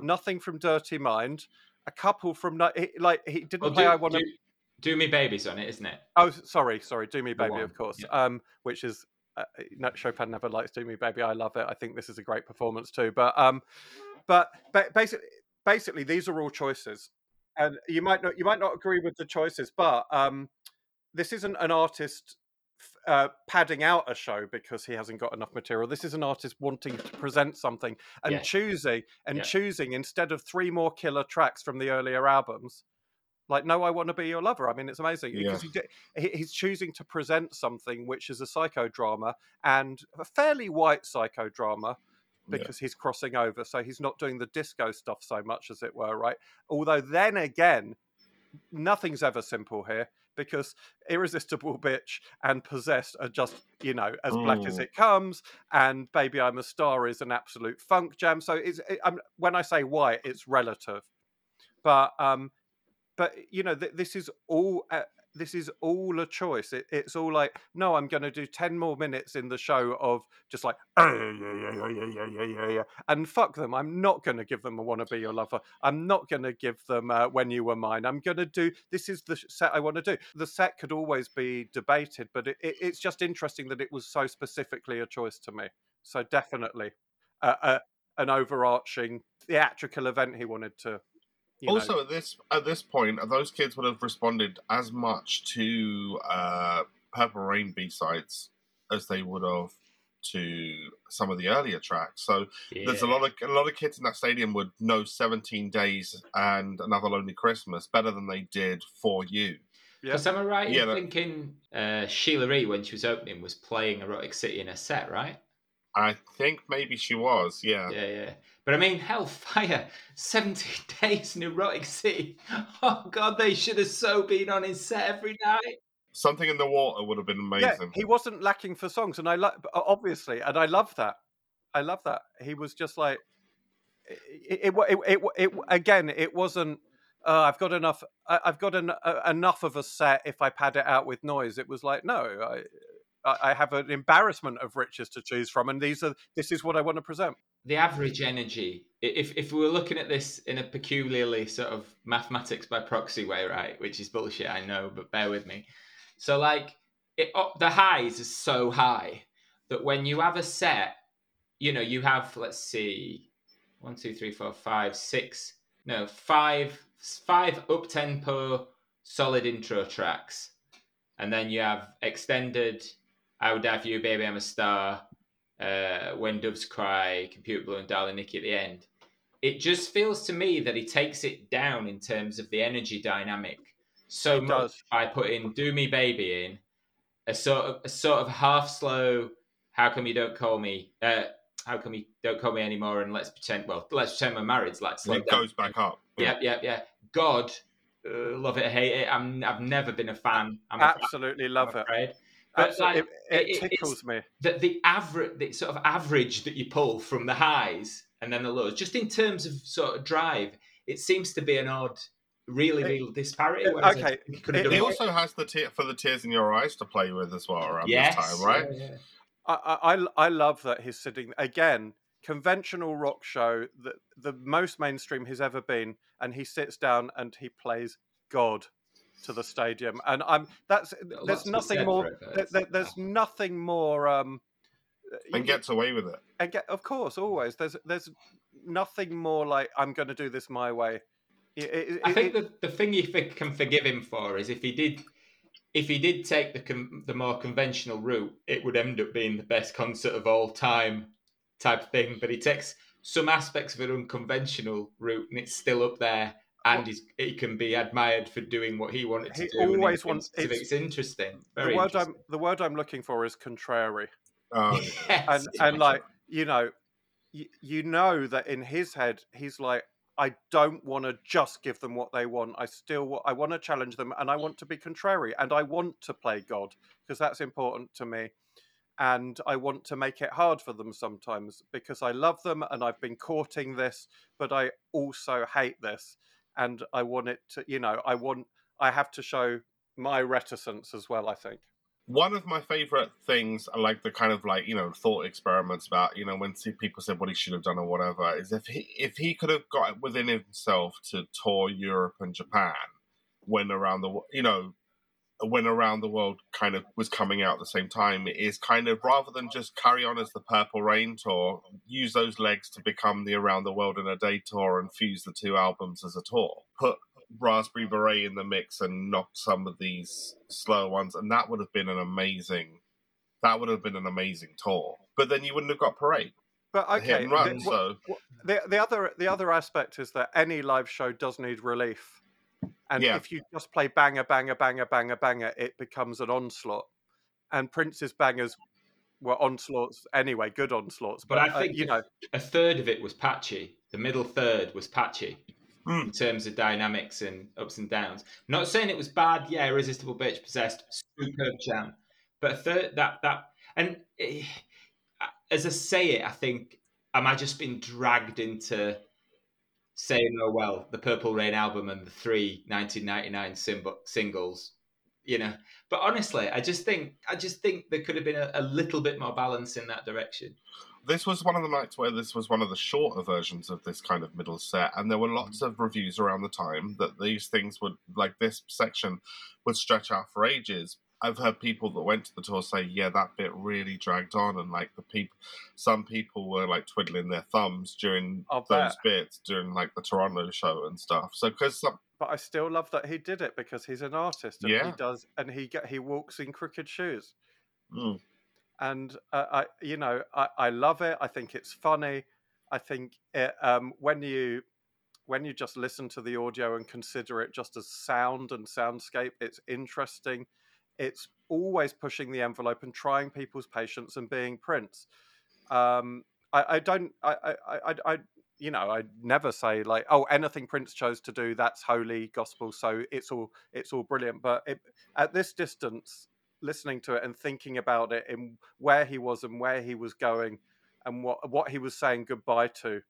nothing from Dirty Mind, a couple from like he didn't Well, play. do, I want to. do, do me babies on it, isn't it? Oh, sorry, sorry. Do Me Baby, of course. yeah. Um, which is uh, Chopin never likes Do Me Baby. I love it. I think this is a great performance too. But um, but ba- basically, basically, these are all choices, and you might not you might not agree with the choices, but um, this isn't an artist uh, padding out a show because he hasn't got enough material. This is an artist wanting to present something and Yeah. choosing and Yeah. choosing instead of three more killer tracks from the earlier albums. Like, no, I want to be your lover. I mean, it's amazing Yeah. because he di- he- he's choosing to present something which is a psychodrama and a fairly white psychodrama because he's crossing over. So he's not doing the disco stuff so much, as it were, right? Although, then again, nothing's ever simple here because Irresistible Bitch and Possessed are just, you know, as black as Mm. it comes. And Baby I'm a Star is an absolute funk jam. So it's, it, I'm, when I say white, it's relative. But, um, but you know, th- this is all this is all a choice. It, it's all like, no, I'm going to do 10 more minutes in the show of just like, yeah, yeah, yeah, and fuck them. I'm not going to give them a want to be your lover. I'm not going to give them uh, when you were mine. I'm going to do this is the set I want to do. The set could always be debated, but it, it, it's just interesting that it was so specifically a choice to me. So definitely uh, uh, an overarching theatrical event he wanted to you know, also, at this at this point, those kids would have responded as much to uh, Purple Rain B sides as they would have to some of the earlier tracks. So there's a lot of a lot of kids in that stadium would know 17 Days and Another Lonely Christmas better than they did for you. Yeah. Because am I right Yeah, in that- thinking uh, Sheila E. when she was opening was playing Erotic City in a set, right? I think maybe she was, yeah. Yeah, yeah. But I mean, Hellfire, 17 days in Erotic City. Oh, God, they should have so been on his set every night. Something in the water would have been amazing. Yeah, amazing. he wasn't lacking for songs, and I like obviously, and I love that. I love that he was just like it. It, it, it, it, again, it wasn't. Uh, I've got enough. I, I've got an, uh, enough of a set. If I pad it out with noise, it was like no. I, I have an embarrassment of riches to choose from, and these are. This is what I want to present. The average energy, if, if we were looking at this in a peculiarly sort of mathematics by proxy way, right, which is bullshit, I know, but bear with me. So, like, it, up the highs are so high that when you have a set, you know, you have, let's see, one, two, three, four, five, six, no, five, five up tempo solid intro tracks. And then you have extended I Would Have You, Baby I'm a Star, uh, When Doves Cry, Computer Blue, and Darling Nikki at the end. It just feels to me that he takes it down in terms of the energy dynamic so He much does. by putting "Do Me Baby" in a sort of a sort of half slow. How come you don't call me? Uh, how come you don't call me anymore? And let's pretend. Well, let's pretend we're married. Let's slow it down. goes back up. Yep, yep, yeah. God, uh, love it, hate it. I'm. I've never been a fan. I'm a fan, Absolutely I'm love it. Afraid. But like, it, it it- tickles me. that the average, the sort of average that you pull from the highs and then the lows, just in terms of sort of drive, it seems to be an odd, really, It- really disparity. it- okay, think he could have it- done He more. also has the tear for the tears in your eyes to play with as well around yes, this time, right? yeah, yeah. I, I I- I love that he's sitting again. Conventional rock show, the the most mainstream he's ever been, and he sits down and he plays God to the stadium, and I'm that's Lots there's to be nothing more. for it, but there- there- there's nothing more. Um, And gets away with it. and get, of course, always there's there's nothing more like I'm going to do this my way. It- it- I it- think it- the, the thing you can forgive him for is if he did if he did take the con- the more conventional route, it would end up being the best concert of all time type thing. But he takes some aspects of an unconventional route, and it's still up there, and he's, he can be admired for doing what he wanted to He do. and always wants- it's, it's- it's interesting. the word interesting. I'm the word I'm looking for is contrary. Oh, Yes, and and like you know you, you know that in his head he's like i don't want to just give them what they want i still wa- i want to challenge them and i want to be contrary and i want to play god because that's important to me and i want to make it hard for them sometimes because i love them and i've been courting this but i also hate this and i want it to you know i want i have to show my reticence as well i think. One of my favorite things like the kind of like you know thought experiments about you know when people said what he should have done or whatever is if he if he could have got it within himself to tour Europe and Japan when around the you know when around the world kind of was coming out at the same time is kind of rather than just carry on as the Purple Rain tour, use those legs to become the Around the World in a Day tour and fuse the two albums as a tour. Put Raspberry Beret in the mix and knock some of these slower ones, and that would have been an amazing. That would have been an amazing tour. But then you wouldn't have got Parade but okay run. the- so the the other the other aspect is that any live show does need relief, and Yeah. if you just play banger banger banger banger banger, it becomes an onslaught. And Prince's bangers were onslaughts anyway, good onslaughts. But But, I uh, think you know, a third of it was patchy. The middle third was patchy Hmm. in terms of dynamics and ups and downs. Not saying it was bad. Yeah, irresistible bitch possessed, superb jam. But a third that that and eh, as I say it, I think am I just being dragged into saying oh well the Purple Rain album and the three 1999 sim- singles. You know, but honestly, I just think I just think there could have been a, a little bit more balance in that direction. this was one of the nights where this was one of the shorter versions of this kind of middle set, and there were lots of reviews around the time that these things would, like this section, would stretch out for ages. I've heard people that went to the tour say, "Yeah, that bit really dragged on," and like the people, some people were like twiddling their thumbs during I'll those bet. bits during like the Toronto show and stuff. So because some, but I still love that he did it because he's an artist and Yeah. he does, and he get, he walks in crooked shoes. mm, and uh, I, you know, I, I love it. I think it's funny. I think it, um, when you when you just listen to the audio and consider it just as sound and soundscape, it's interesting. It's always pushing the envelope and trying people's patience and being Prince. Um, I, I don't. I, I, I, I, you know, I never say like, oh, anything Prince chose to do, that's holy gospel. So it's all it's all brilliant. But it, at this distance, listening to it and thinking about it and where he was and where he was going and what what he was saying goodbye to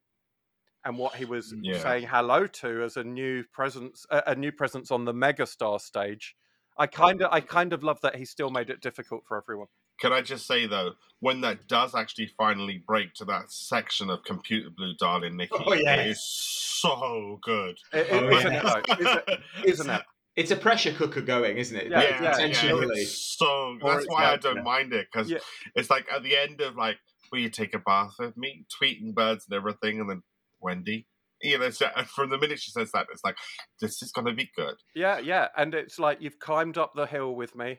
and what he was Yeah. saying hello to as a new presence a new presence on the megastar stage i kind of i kind of love that he still made it difficult for everyone Can I just say though, when that does actually finally break to that section of Computer Blue, darling Nikki, Oh, yeah. it is so good. It- Oh, it- isn't yeah. it though? Is it- isn't it It's a pressure cooker going, isn't it? Yeah, Like, yeah, intentionally. it's so. That's it's why I don't mind it because Yeah. it's like at the end of like, will you take a bath with me? Tweeting birds and everything, and then Wendy. You know, so and from the minute she says that, it's like this is going to be good. yeah yeah and it's like you've climbed up the hill with me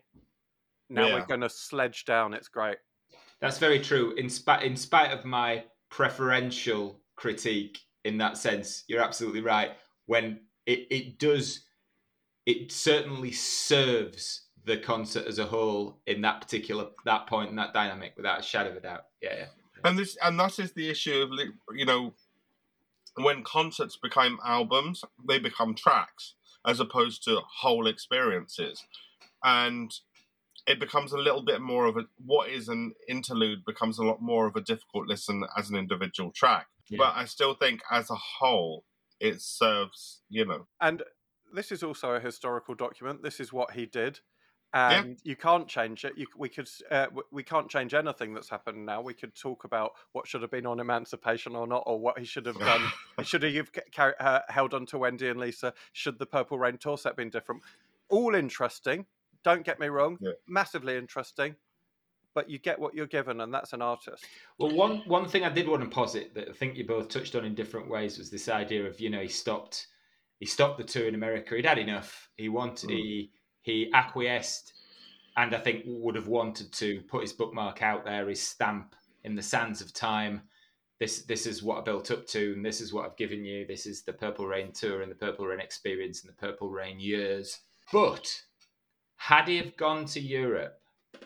now Yeah. we're going to sledge down it's great That's very true. In spite, in spite of my preferential critique in that sense, you're absolutely right. When it, it does it certainly serves the concert as a whole in that particular that and that dynamic without a shadow of a doubt. Yeah, yeah. And this and that is the issue of you know when concerts become albums, they become tracks as opposed to whole experiences, and it becomes a little bit more of a what is an interlude becomes a lot more of a difficult listen as an individual track. Yeah. But I still think as a whole, it serves you know. And this is also a historical document. This is what he did and yeah. you can't change it. You, we could uh, we can't change anything that's happened now. We could talk about what should have been on Emancipation or not, or what he should have done. should he have uh, held on to Wendy and Lisa? Should the Purple Rain tour set been different? All interesting. Don't get me wrong. Yeah. Massively interesting. But you get what you're given, and that's an artist. Well, one one thing I did want to posit that I think you both touched on in different ways was this idea of you know he stopped he stopped the tour in America. He'd had enough. He wanted mm. he he acquiesced and I think would have wanted to put his bookmark out there, his stamp in the sands of time. This this is what I built up to, and this is what I've given you. This is the Purple Rain tour and the Purple Rain experience and the Purple Rain years. But had he have gone to Europe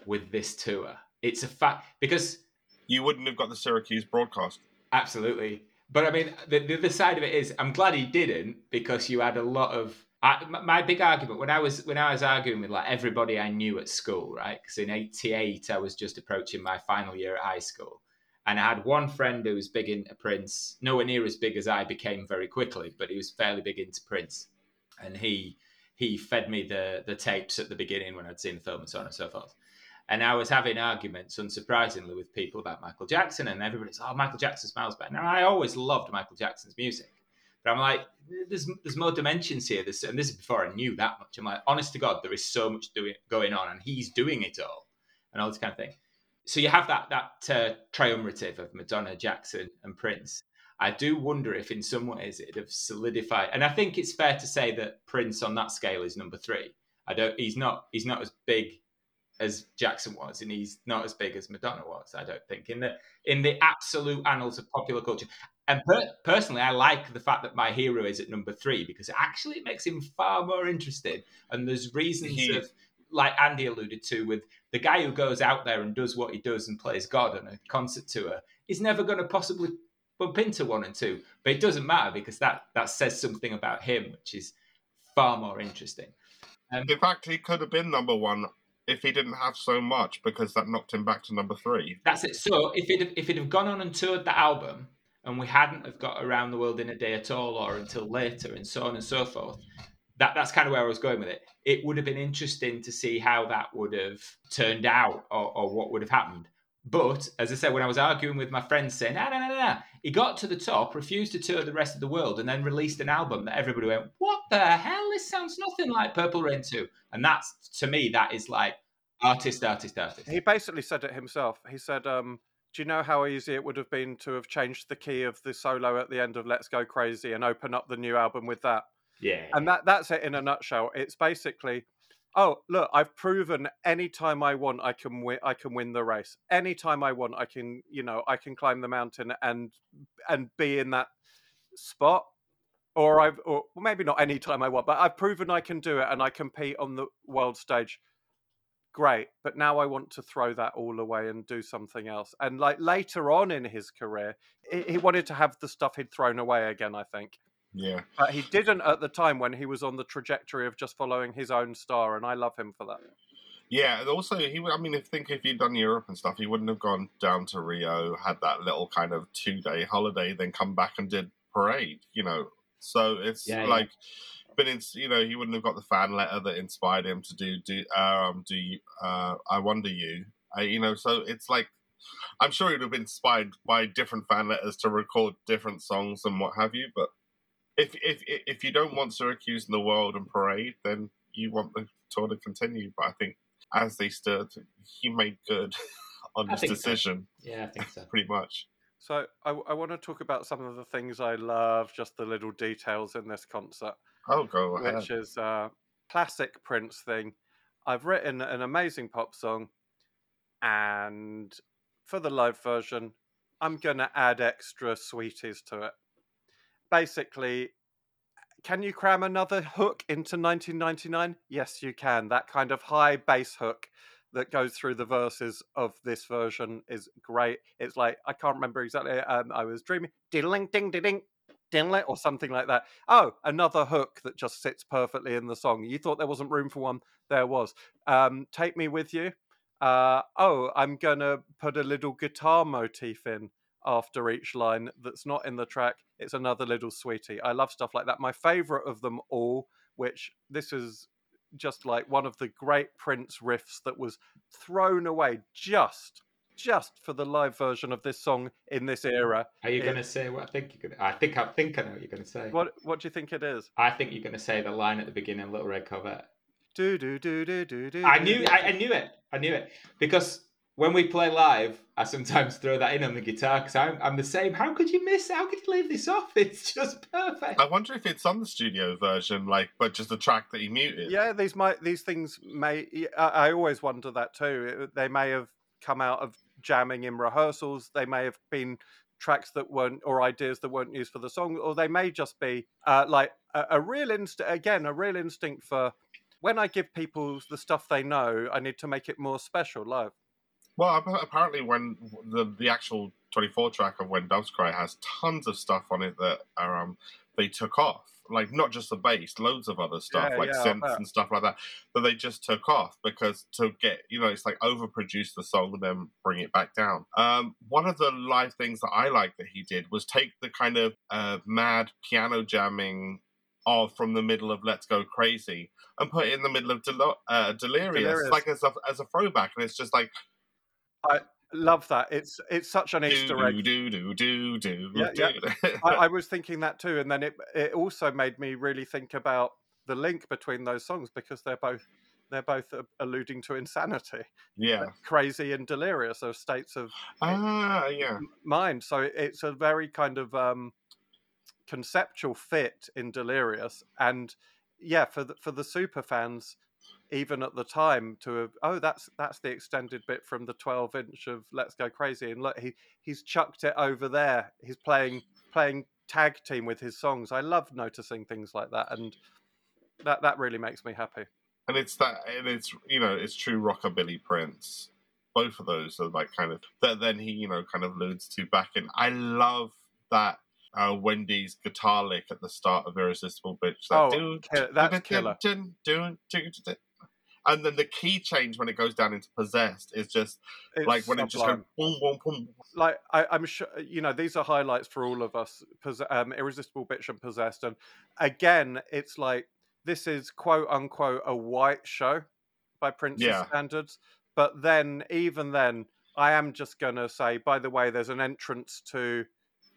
with this tour, it's a fact because you wouldn't have got the Syracuse broadcast. Absolutely. But I mean, the, the other side of it is, I'm glad he didn't because you had a lot of I, my big argument when I was when I was arguing with like everybody I knew at school, right? Because in '88 I was just approaching my final year at high school, and I had one friend who was big into Prince, nowhere near as big as I became very quickly, but he was fairly big into Prince, and he he fed me the the tapes at the beginning when I'd seen the film and so on and so forth. And I was having arguments, unsurprisingly, with people about Michael Jackson, and everybody's, oh, Michael Jackson smells better. Now, I always loved Michael Jackson's music. But I'm like, there's there's more dimensions here. And this is before I knew that much. I'm like, honest to God, there is so much doing going on, and he's doing it all, and all this kind of thing. So you have that that uh, triumvirate of Madonna, Jackson, and Prince. I do wonder if, in some ways, it'd have solidified. And I think it's fair to say that Prince, on that scale, is number three. I don't. He's not. He's not as big as Jackson was, and he's not as big as Madonna was. I don't think in the in the absolute annals of popular culture. And per- personally, I like the fact that my hero is at number three because it actually it makes him far more interesting. And there's reasons of, like Andy alluded to, with the guy who goes out there and does what he does and plays God on a concert tour, is never going to possibly bump into one and two. But it doesn't matter because that that says something about him, which is far more interesting. Um, In fact, he could have been number one if he didn't have so much because that knocked him back to number three. That's it. So if it if it had gone on and toured the album and we hadn't have got around the world in a day at all or until later and so on and so forth. That that's kind of where i was going with it. It would have been interesting to see how that would have turned out or, or what would have happened. But as i said when i was arguing with my friends saying no no no no he got to the top refused to tour the rest of the world and then released an album that everybody went what the hell? This sounds nothing like purple rain 2 and that's to me that is like artist artist artist. He basically said it himself. He said um do you know how easy it would have been to have changed the key of the solo at the end of Let's Go Crazy and open up the new album with that? Yeah. And that that's it in a nutshell. It's basically oh, look, I've proven anytime I want I can win I can win the race. Anytime I want I can, you know, I can climb the mountain and and be in that spot or I've or maybe not any time I want, but I've proven I can do it and I compete on the world stage great but now i want to throw that all away and do something else and like later on in his career he wanted to have the stuff he'd thrown away again i think. Yeah. But he didn't at the time when he was on the trajectory of just following his own star and i love him for that. Yeah also he i mean if think if he'd done europe and stuff he wouldn't have gone down to rio had that little kind of two day holiday then come back and did parade you know? So it's yeah, like yeah but it's you know he wouldn't have got the fan letter that inspired him to do do um do uh I Wonder U. Uh, you know so it's like I'm sure he'd have been inspired by different fan letters to record different songs and what have you but if if if you don't want Syracuse in the world and parade then you want the tour to continue. But I think as they stood he made good on his decision so. yeah I think so. Pretty much. So I, I want to talk about some of the things I love, just the little details in this concert. Oh, go ahead. Which is a classic Prince thing. I've written an amazing pop song, and for the live version, I'm going to add extra sweeties to it. Basically, can you cram another hook into 1999? Yes, you can. That kind of high bass hook that goes through the verses of this version is great. It's like I can't remember exactly. Um, I was dreaming, ding ding ding ding ding or something like that. Oh, another hook that just sits perfectly in the song. You thought there wasn't room for one, there was. Um, Take me with you. Uh, oh, I'm gonna put a little guitar motif in after each line that's not in the track. It's another little sweetie. I love stuff like that. My favorite of them all, which this is just like one of the great Prince riffs that was thrown away just just for the live version of this song in this mm. era. Are you going to say what I think you're going to? I think I think I know what you're going to say. What What do you think it is? I think you're going to say the line at the beginning, "Little Red Corvette." Do do do do do do. I knew I, I knew it. I knew it because when we play live, I sometimes throw that in on the guitar because I'm, I'm the same. How could you miss? How could you leave this off? It's just perfect. I wonder if it's on the studio version, like, but just the track that he muted. Yeah, these might these things may. I, I always wonder that too. They may have come out of jamming in rehearsals. They may have been tracks that weren't or ideas that weren't used for the song, or they may just be uh, like a, a real instinct. Again, a real instinct for when I give people the stuff they know, I need to make it more special live. Well, apparently, when the the actual 24 track of When Doves Cry has tons of stuff on it that are, um, they took off. Like, not just the bass, loads of other stuff, Yeah, like yeah, synths and stuff like that, that they just took off because to get, you know, it's like overproduce the song and then bring it back down. Um, one of the live things that I like that he did was take the kind of uh, mad piano jamming of from the middle of Let's Go Crazy and put it in the middle of Del- uh, Delirious, Delirious. like as a, as a throwback. And it's just like, Love that. It's it's such an do, Easter egg. do, do, do, do, Yeah, do. I, I was thinking that too, and then it it also made me really think about the link between those songs because they're both they're both alluding to insanity, yeah. crazy and delirious, or states of Ah, yeah. mind. So it's a very kind of um, conceptual fit in Delirious, and yeah, for the, for the super fans, even at the time, to have oh that's that's the extended bit from the twelve inch of Let's Go Crazy, and look he he's chucked it over there. He's playing playing tag team with his songs. I love noticing things like that, and that that really makes me happy. And it's that, and it's, you know, it's true rockabilly Prince. Both of those are like kind of, that then he, you know, kind of alludes to back in. I love that uh, Wendy's guitar lick at the start of Irresistible Bitch. That Oh, do- kill- that's killer. dun, dun, dun, dun. And then the key change when it goes down into Possessed is just It's like when it just goes boom, boom, boom. like I, I'm sure you know these are highlights for all of us. Um, Irresistible Bitch and Possessed, and again, it's like this is quote unquote a white show by Prince's Yeah. standards. But then, even then, I am just gonna say, by the way, there's an entrance to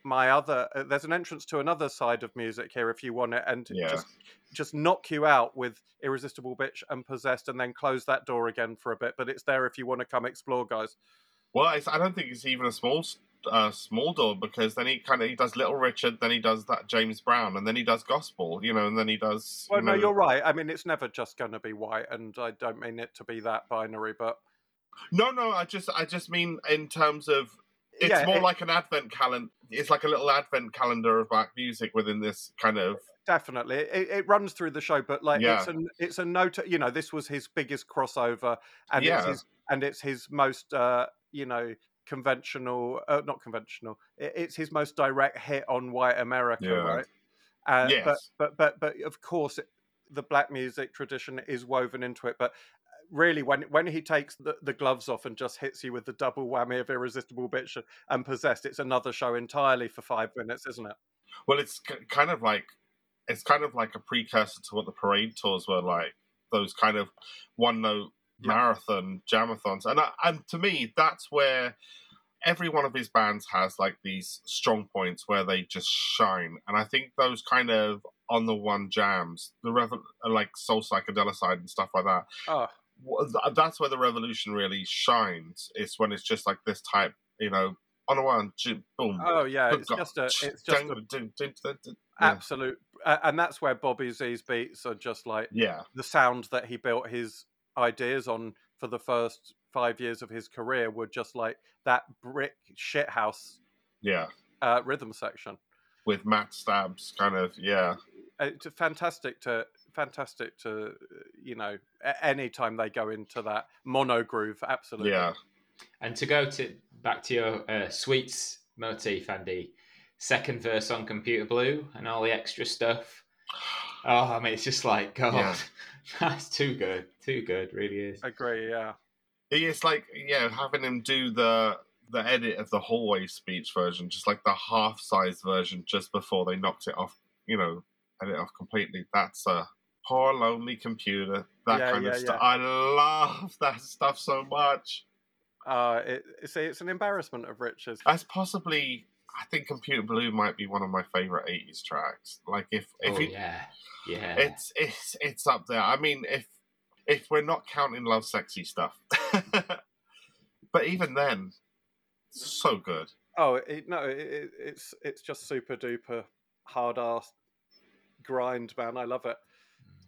my other. Uh, there's an entrance to another side of music here if you want it, and Yeah. just just knock you out with Irresistible Bitch and Possessed, and then close that door again for a bit. But it's there if you want to come explore, guys. Well, I don't think it's even a small uh, small door because then he kind of he does Little Richard, then he does that James Brown, and then he does Gospel, you know, and then he does. Well, you no, know, you're right. I mean, it's never just going to be white, and I don't mean it to be that binary, but No, no, I just I just mean in terms of it's Yeah, more it- like an advent calendar. It's like a little advent calendar of black music within this kind of definitely it, it runs through the show. But like, it's Yeah. a it's a note. You know, this was his biggest crossover, and it's Yeah. his and it's his most uh, you know conventional, uh, not conventional. It, it's his most direct hit on white America, right? Uh, But Yes. but but but of course, it, the black music tradition is woven into it, but. Really, when when he takes the, the gloves off and just hits you with the double whammy of irresistible bitch and possessed, it's another show entirely for five minutes, isn't it? well, it's kind of like it's kind of like a precursor to what the parade tours were like. Those kind of one note Yeah. marathon jamathons, and I, and to me, that's where every one of his bands has like these strong points where they just shine, and I think those kind of on the one jams, the revel- like soul psychedelic side and stuff like that. Oh, that's where the revolution really shines. It's when it's just like this type, you know, on a one, boom. oh yeah, it's just a it's just a absolute uh, and that's where bobby z's beats are just like yeah, the sound that he built his ideas on for the first five years of his career were just like that brick shithouse yeah. uh, rhythm section With Matt Stabs, kind of, yeah, it's fantastic to fantastic to you know any time they go into that mono groove absolutely Yeah. And to go to back to your uh, sweets motif, Andy, second verse on Computer Blue and all the extra stuff. Oh, I mean, it's just like God, Yeah. that's too good, too good, really is. agree yeah It's like yeah, having him do the the edit of the hallway speech version, just like the half size version, just before they knocked it off. You know, edit off completely. That's a poor lonely computer. That Yeah, kind of stuff. yeah. I love that stuff so much. uh it, it's it's an embarrassment of riches That's possibly. I think Computer Blue might be one of my favorite '80s tracks. Like if if oh you, yeah, yeah. it's it's it's up there. I mean, if if we're not counting Lovesexy stuff, but even then, so good. oh it, no it, it, it's it's just super duper hard ass grind man i love it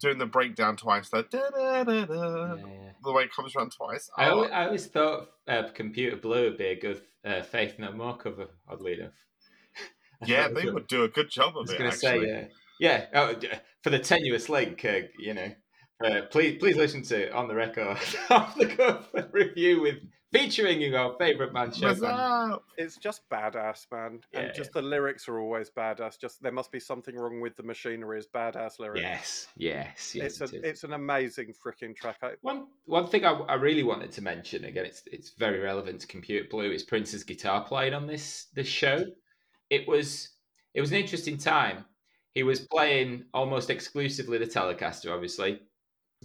Doing the breakdown twice, yeah, yeah. the way it comes around twice. I, Oh, always, I always thought uh, Computer Blue would be a good uh, Faith No More cover, oddly enough. yeah, they would do a good job of I was it. going to Actually, say, yeah, yeah. Oh, for the tenuous link, uh, you know, uh, please please listen to on the record off the review with featuring your favourite man What's up? it's just badass man Yeah, and just the lyrics are always badass just there must be something wrong with the machinery is badass lyrics Yes, yes, yes. it's it a, is. it's an amazing freaking track I, One one thing I, I really wanted to mention again, it's it's very relevant to Computer Blue. Is Prince's guitar playing on this this show? It was it was an interesting time. He was playing almost exclusively the Telecaster. Obviously,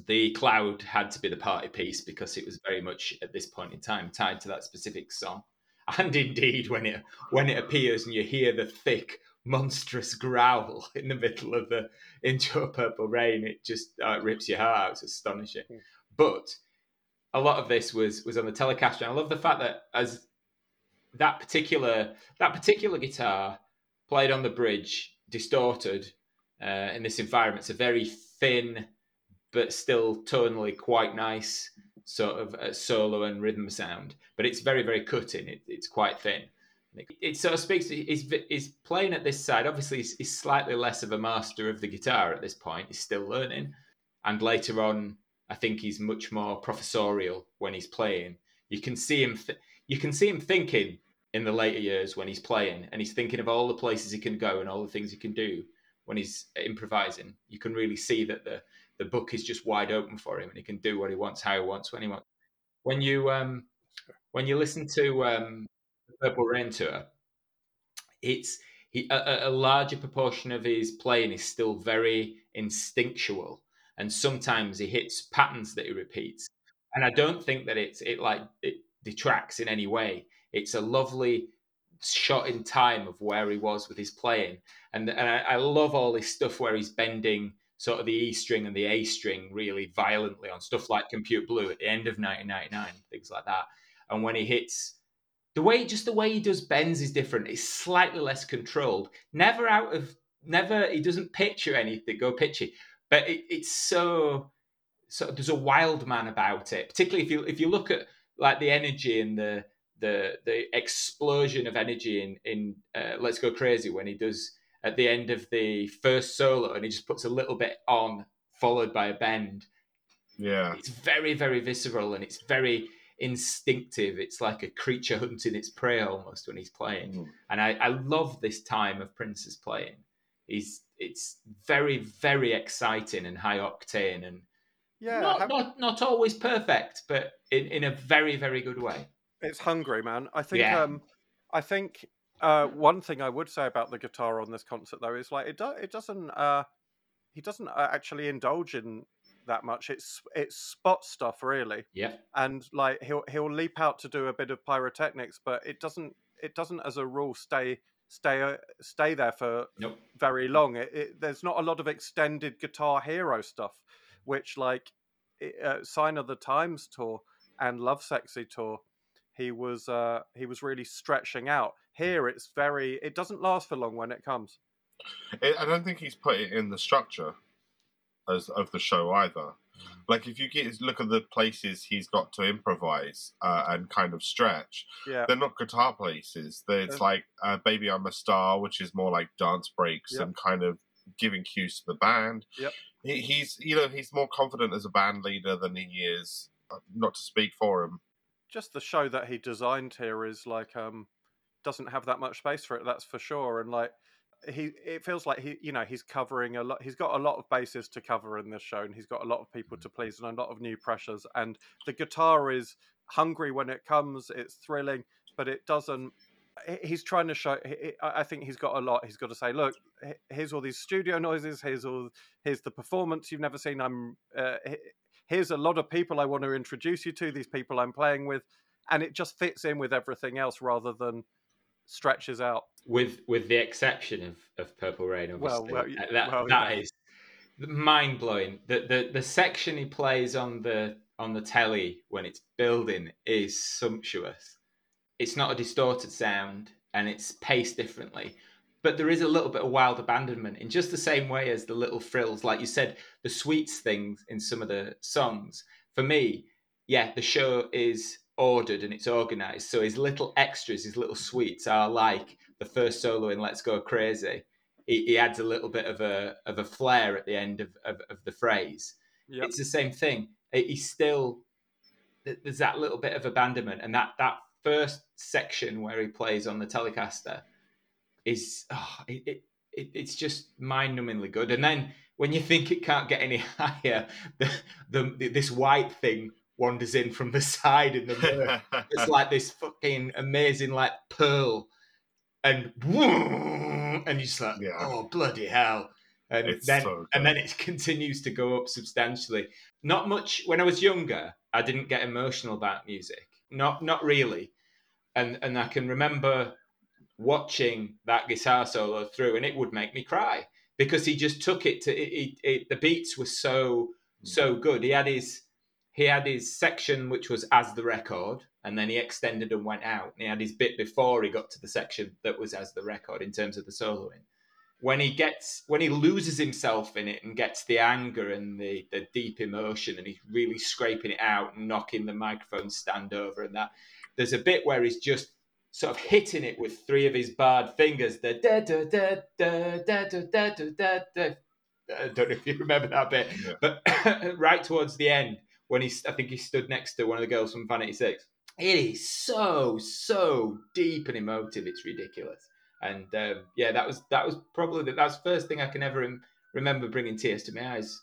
the Cloud had to be the party piece because it was very much at this point in time tied to that specific song. And indeed, when it when it appears and you hear the thick, monstrous growl in the middle of the Into a Purple Rain, it just uh, rips your heart out. It's astonishing. Mm. But a lot of this was was on the Telecaster, and I love the fact that as that particular that particular guitar played on the bridge, distorted uh, in this environment. It's a very thin, but still tonally quite nice sort of uh, solo and rhythm sound. But it's very very cutting. It, it's quite thin. It, it sort of speaks. He's playing at this side. Obviously, he's, he's slightly less of a master of the guitar at this point. He's still learning, and later on, I think he's much more professorial when he's playing. You can see him. Th- you can see him thinking in the later years when he's playing, and he's thinking of all the places he can go and all the things he can do when he's improvising. You can really see that the the book is just wide open for him, and he can do what he wants, how he wants, when he wants. When you um, when you listen to um, Purple Rain tour, it's he, a, a larger proportion of his playing is still very instinctual, and sometimes he hits patterns that he repeats. And I don't think that it's it like it detracts in any way. It's a lovely shot in time of where he was with his playing, and and I, I love all this stuff where he's bending sort of the E string and the A string really violently on stuff like Computer Blue at the end of 1999, things like that. And when he hits the way, just the way he does bends is different. It's slightly less controlled. Never out of, never. He doesn't pitch or anything, go pitchy, but it, it's so. So there's a wild man about it, particularly if you if you look at like the energy and the the the explosion of energy in in uh, Let's Go Crazy when he does at the end of the first solo and he just puts a little bit on followed by a bend. Yeah, it's very very visceral and it's very instinctive. It's like a creature hunting its prey almost when he's playing. Mm. and i, I love this time of prince's playing. He's it's very very exciting and high octane and yeah not, have- not not always perfect but in, in a very very good way. It's hungry man. I think Yeah. um i think uh one thing i would say about the guitar on this concert though is like it do, it doesn't uh he doesn't uh, actually indulge in that much. It's it's spot stuff really. Yeah. And like he'll he'll leap out to do a bit of pyrotechnics but it doesn't it doesn't as a rule stay stay uh, stay there for nope. very long. It, it, there's not a lot of extended guitar hero stuff which like uh, sign of the times tour and Lovesexy tour he was uh he was really stretching out here it's very it doesn't last for long when it comes It, I don't think he's put it in the structure as of the show either. Like if you get look at the places he's got to improvise uh, and kind of stretch, yeah they're not guitar places. They're, it's Yeah. like uh, "Baby I'm a Star," which is more like dance breaks Yeah. and kind of giving cues to the band. Yep. He, he's you know he's more confident as a band leader than he is. uh, Not to speak for him. just the show that he designed here is like um doesn't have that much space for it that's for sure and like he it feels like he you know he's covering a lot he's got a lot of bases to cover in this show and he's got a lot of people to please and a lot of new pressures and the guitar is hungry when it comes it's thrilling but it doesn't he's trying to show he- he- i I think he's got a lot he's got to say look here's all these studio noises here's all here's the performance you've never seen i'm uh, here's a lot of people I want to introduce you to, these people I'm playing with, and it just fits in with everything else rather than stretches out. with with the exception of, of Purple Rain, Well, obviously. well, Uh, that well, that yeah. is mind blowing. The, the the section he plays on the on the telly when it's building is sumptuous. It's not a distorted sound and it's paced differently. But there is a little bit of wild abandonment in just the same way as the little frills, like you said, the sweets things in some of the songs. For me, yeah, the show is ordered and it's organized. So his little extras, his little sweets are like the first solo in Let's Go Crazy. He, he adds a little bit of a of a flair at the end of, of, of the phrase. Yep. It's the same thing. He's still there's that little bit of abandonment, and that that first section where he plays on the Telecaster is oh, it, it, it it's just mind-numbingly good. And then when you think it can't get any higher, the, the this white thing wanders in from the side in the mirror. it's like this fucking amazing like pearl, and and you're just like, Yeah. oh bloody hell! And It's then so and then it continues to go up substantially. Not much when I was younger. I didn't get emotional about music. Not not really, and and I can remember watching that guitar solo through, and it would make me cry because he just took it to it, it, it, the beats were so so mm. good. He had his he had his section which was as the record, and then he extended and went out. And he had his bit before he got to the section that was as the record in terms of the soloing. When he gets when he loses himself in it and gets the anger and the, the deep emotion and he's really scraping it out and knocking the microphone stand over and that there's a bit where he's just sort of hitting it with three of his barred fingers. The da da da da da da da da da. I don't know if you remember that bit, Yeah. but right towards the end, when he's, I think he stood next to one of the girls from Vanity Six. It is so so deep and emotive. It's ridiculous. And um, yeah, that was that was probably the, that's the first thing I can ever rem- remember bringing tears to my eyes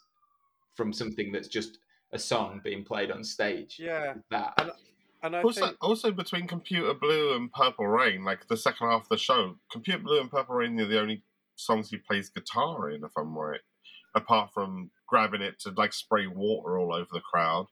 from something that's just a song being played on stage. Yeah, That and and I Also, think also between Computer Blue and Purple Rain, like the second half of the show, Computer Blue and Purple Rain are the only songs he plays guitar in, if I'm right. Apart from grabbing it to like spray water all over the crowd.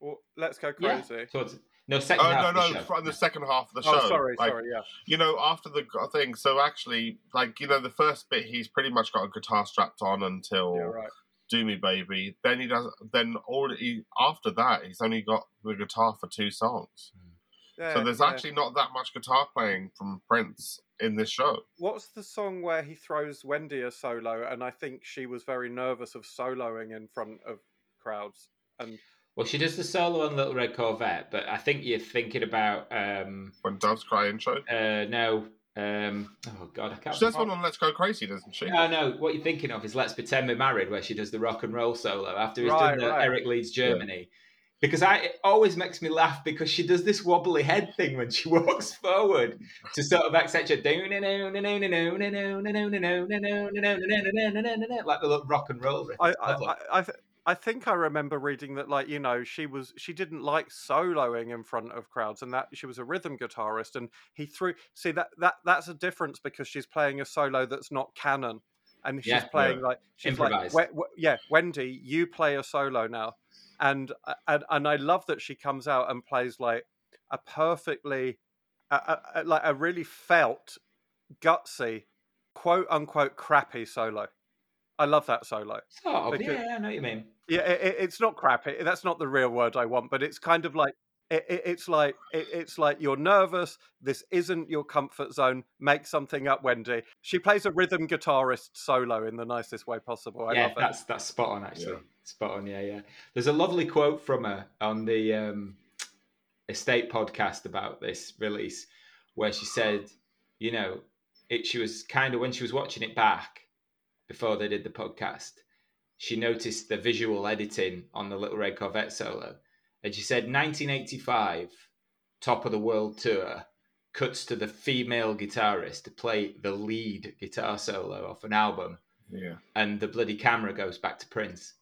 well, let's go Yeah. crazy. towards no second Oh half no, of the no, show. from the second half of the oh, show. Oh, sorry, like, sorry, yeah. You know, after the thing. So actually, like you know, the first bit, he's pretty much got a guitar strapped on until Yeah, right. "Do Me Baby." Then he does. Then all he after that, he's only got the guitar for two songs. Hmm. Yeah, so there's yeah. actually not that much guitar playing from Prince in this show. What's the song where he throws Wendy a solo, and I think she was very nervous of soloing in front of crowds, and Well, she does the solo on Little Red Corvette, but I think you're thinking about um When Doves Cry intro. uh no um oh god I can't. She does one on Let's Go Crazy, doesn't she? No, no. What you're thinking of is "Let's Pretend We're Married," where she does the rock and roll solo after he's Right, done the right. Eric Leeds Germany. Because I it always makes me laugh because she does this wobbly head thing when she walks forward to sort of accentuate like the little rock and roll. I I. I, I, th- I think I remember reading that like you know she was she didn't like soloing in front of crowds and that she was a rhythm guitarist and he threw see that that that's a difference because she's playing a solo that's not canon and she's Yeah. playing like she's like Improvised. "We- we- yeah Wendy you play a solo now and uh, and and I love that she comes out and plays like a perfectly a, a, like a really felt gutsy quote unquote crappy solo. I love that solo. Of, because- yeah, I know what you mean. Yeah, it, it- it's not crap. It, that's not the real word I want, but it's kind of like it, it, it's like it, it's like you're nervous. This isn't your comfort zone. Make something up, Wendy. She plays a rhythm guitarist solo in the nicest way possible. I yeah, love it. that's that's spot on actually. Yeah. Spot on, yeah, yeah. There's a lovely quote from her on the um, estate podcast about this release, where she said, you know, it. She was kind of when she was watching it back, before they did the podcast. She noticed the visual editing on the Little Red Corvette solo, and she said 1985, top of the world tour, cuts to the female guitarist to play the lead guitar solo off an album, Yeah. and the bloody camera goes back to Prince.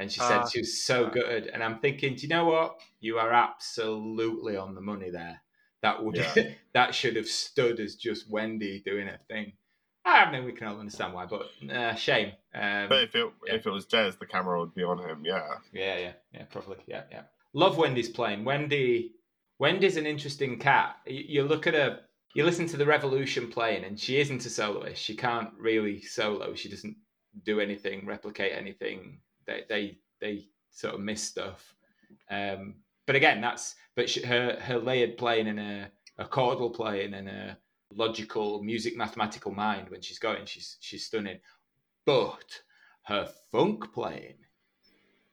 And she said Ah, she was so good. And I'm thinking, do you know what? You are absolutely on the money there. That would Yeah. that should have stood as just Wendy doing her thing. I mean, we can all understand why, but uh, shame. Um, But if it yeah. if it was Jez, the camera would be on him. Yeah. yeah, yeah, yeah, probably. Yeah, yeah. Love Wendy's playing. Wendy, Wendy's an interesting cat. You, you look at her, you listen to the Revolution playing, and she isn't a soloist. She can't really solo. She doesn't do anything, replicate anything. They they they sort of miss stuff. Um, but again, that's but she, her her layered playing and her, her chordal playing and her logical music mathematical mind when she's going, she's she's stunning. But her funk playing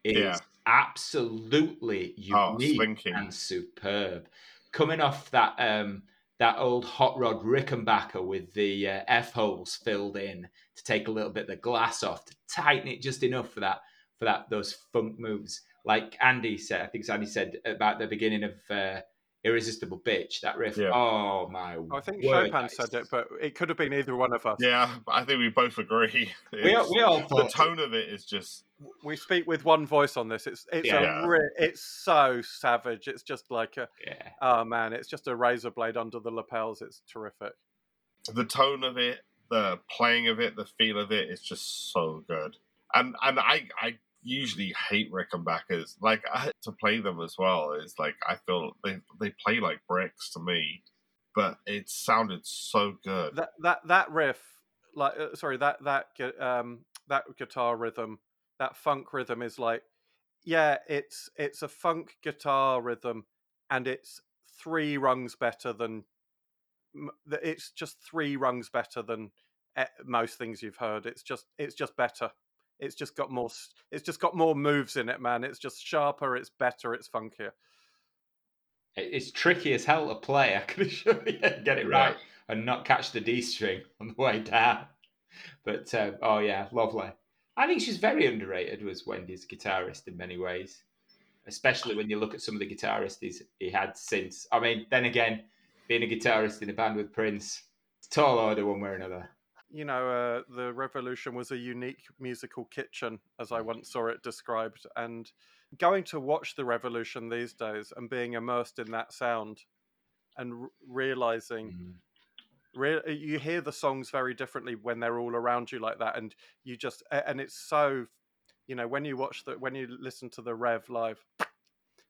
is Yeah. Absolutely Oh, unique slinking. and superb. Coming off that um, that old hot rod Rickenbacker with the uh, f holes filled in to take a little bit of the glass off to tighten it just enough for that for that those funk moves. Like Andy said, I think Andy said about the beginning of uh, Irresistible Bitch. That riff. Yeah. Oh my! I think word, Chopin said it, but it could have been either one of us. Yeah, I think we both agree. We all, we all the tone of it is just We speak with one voice on this. It's it's Yeah. a re- it's so savage. It's just like a Yeah. oh man, it's just a razor blade under the lapels. It's terrific. the tone of it, the playing of it, the feel of it is just so good. And and I I usually hate Rickenbackers. Like I, to play them as well is like I feel they they play like bricks to me, but it sounded so good. That that that riff, like uh, sorry, that that um that guitar rhythm, that funk rhythm is like, yeah, it's it's a funk guitar rhythm, and it's three rungs better than. It's just three rungs better than eh, most things you've heard. It's just it's just better. It's just got more. It's just got more moves in it, man. It's just sharper. It's better. It's funkier. It's tricky as hell to play. I can assure you, get it right and not catch the D string on the way down. But uh, oh yeah, lovely. I think she's very underrated. Was Wendy's guitarist in many ways, especially when you look at some of the guitarists he's, he had since. I mean, then again, being a guitarist in a band with Prince, it's a tall order one way or another. You know, uh, the revolution was a unique musical kitchen, as I once saw it described. And going to watch the revolution these days and being immersed in that sound and r- realizing, Mm. re- you hear the songs very differently when they're all around you like that. And you just, and it's so, you know, when you watch the, when you listen to the Rev live,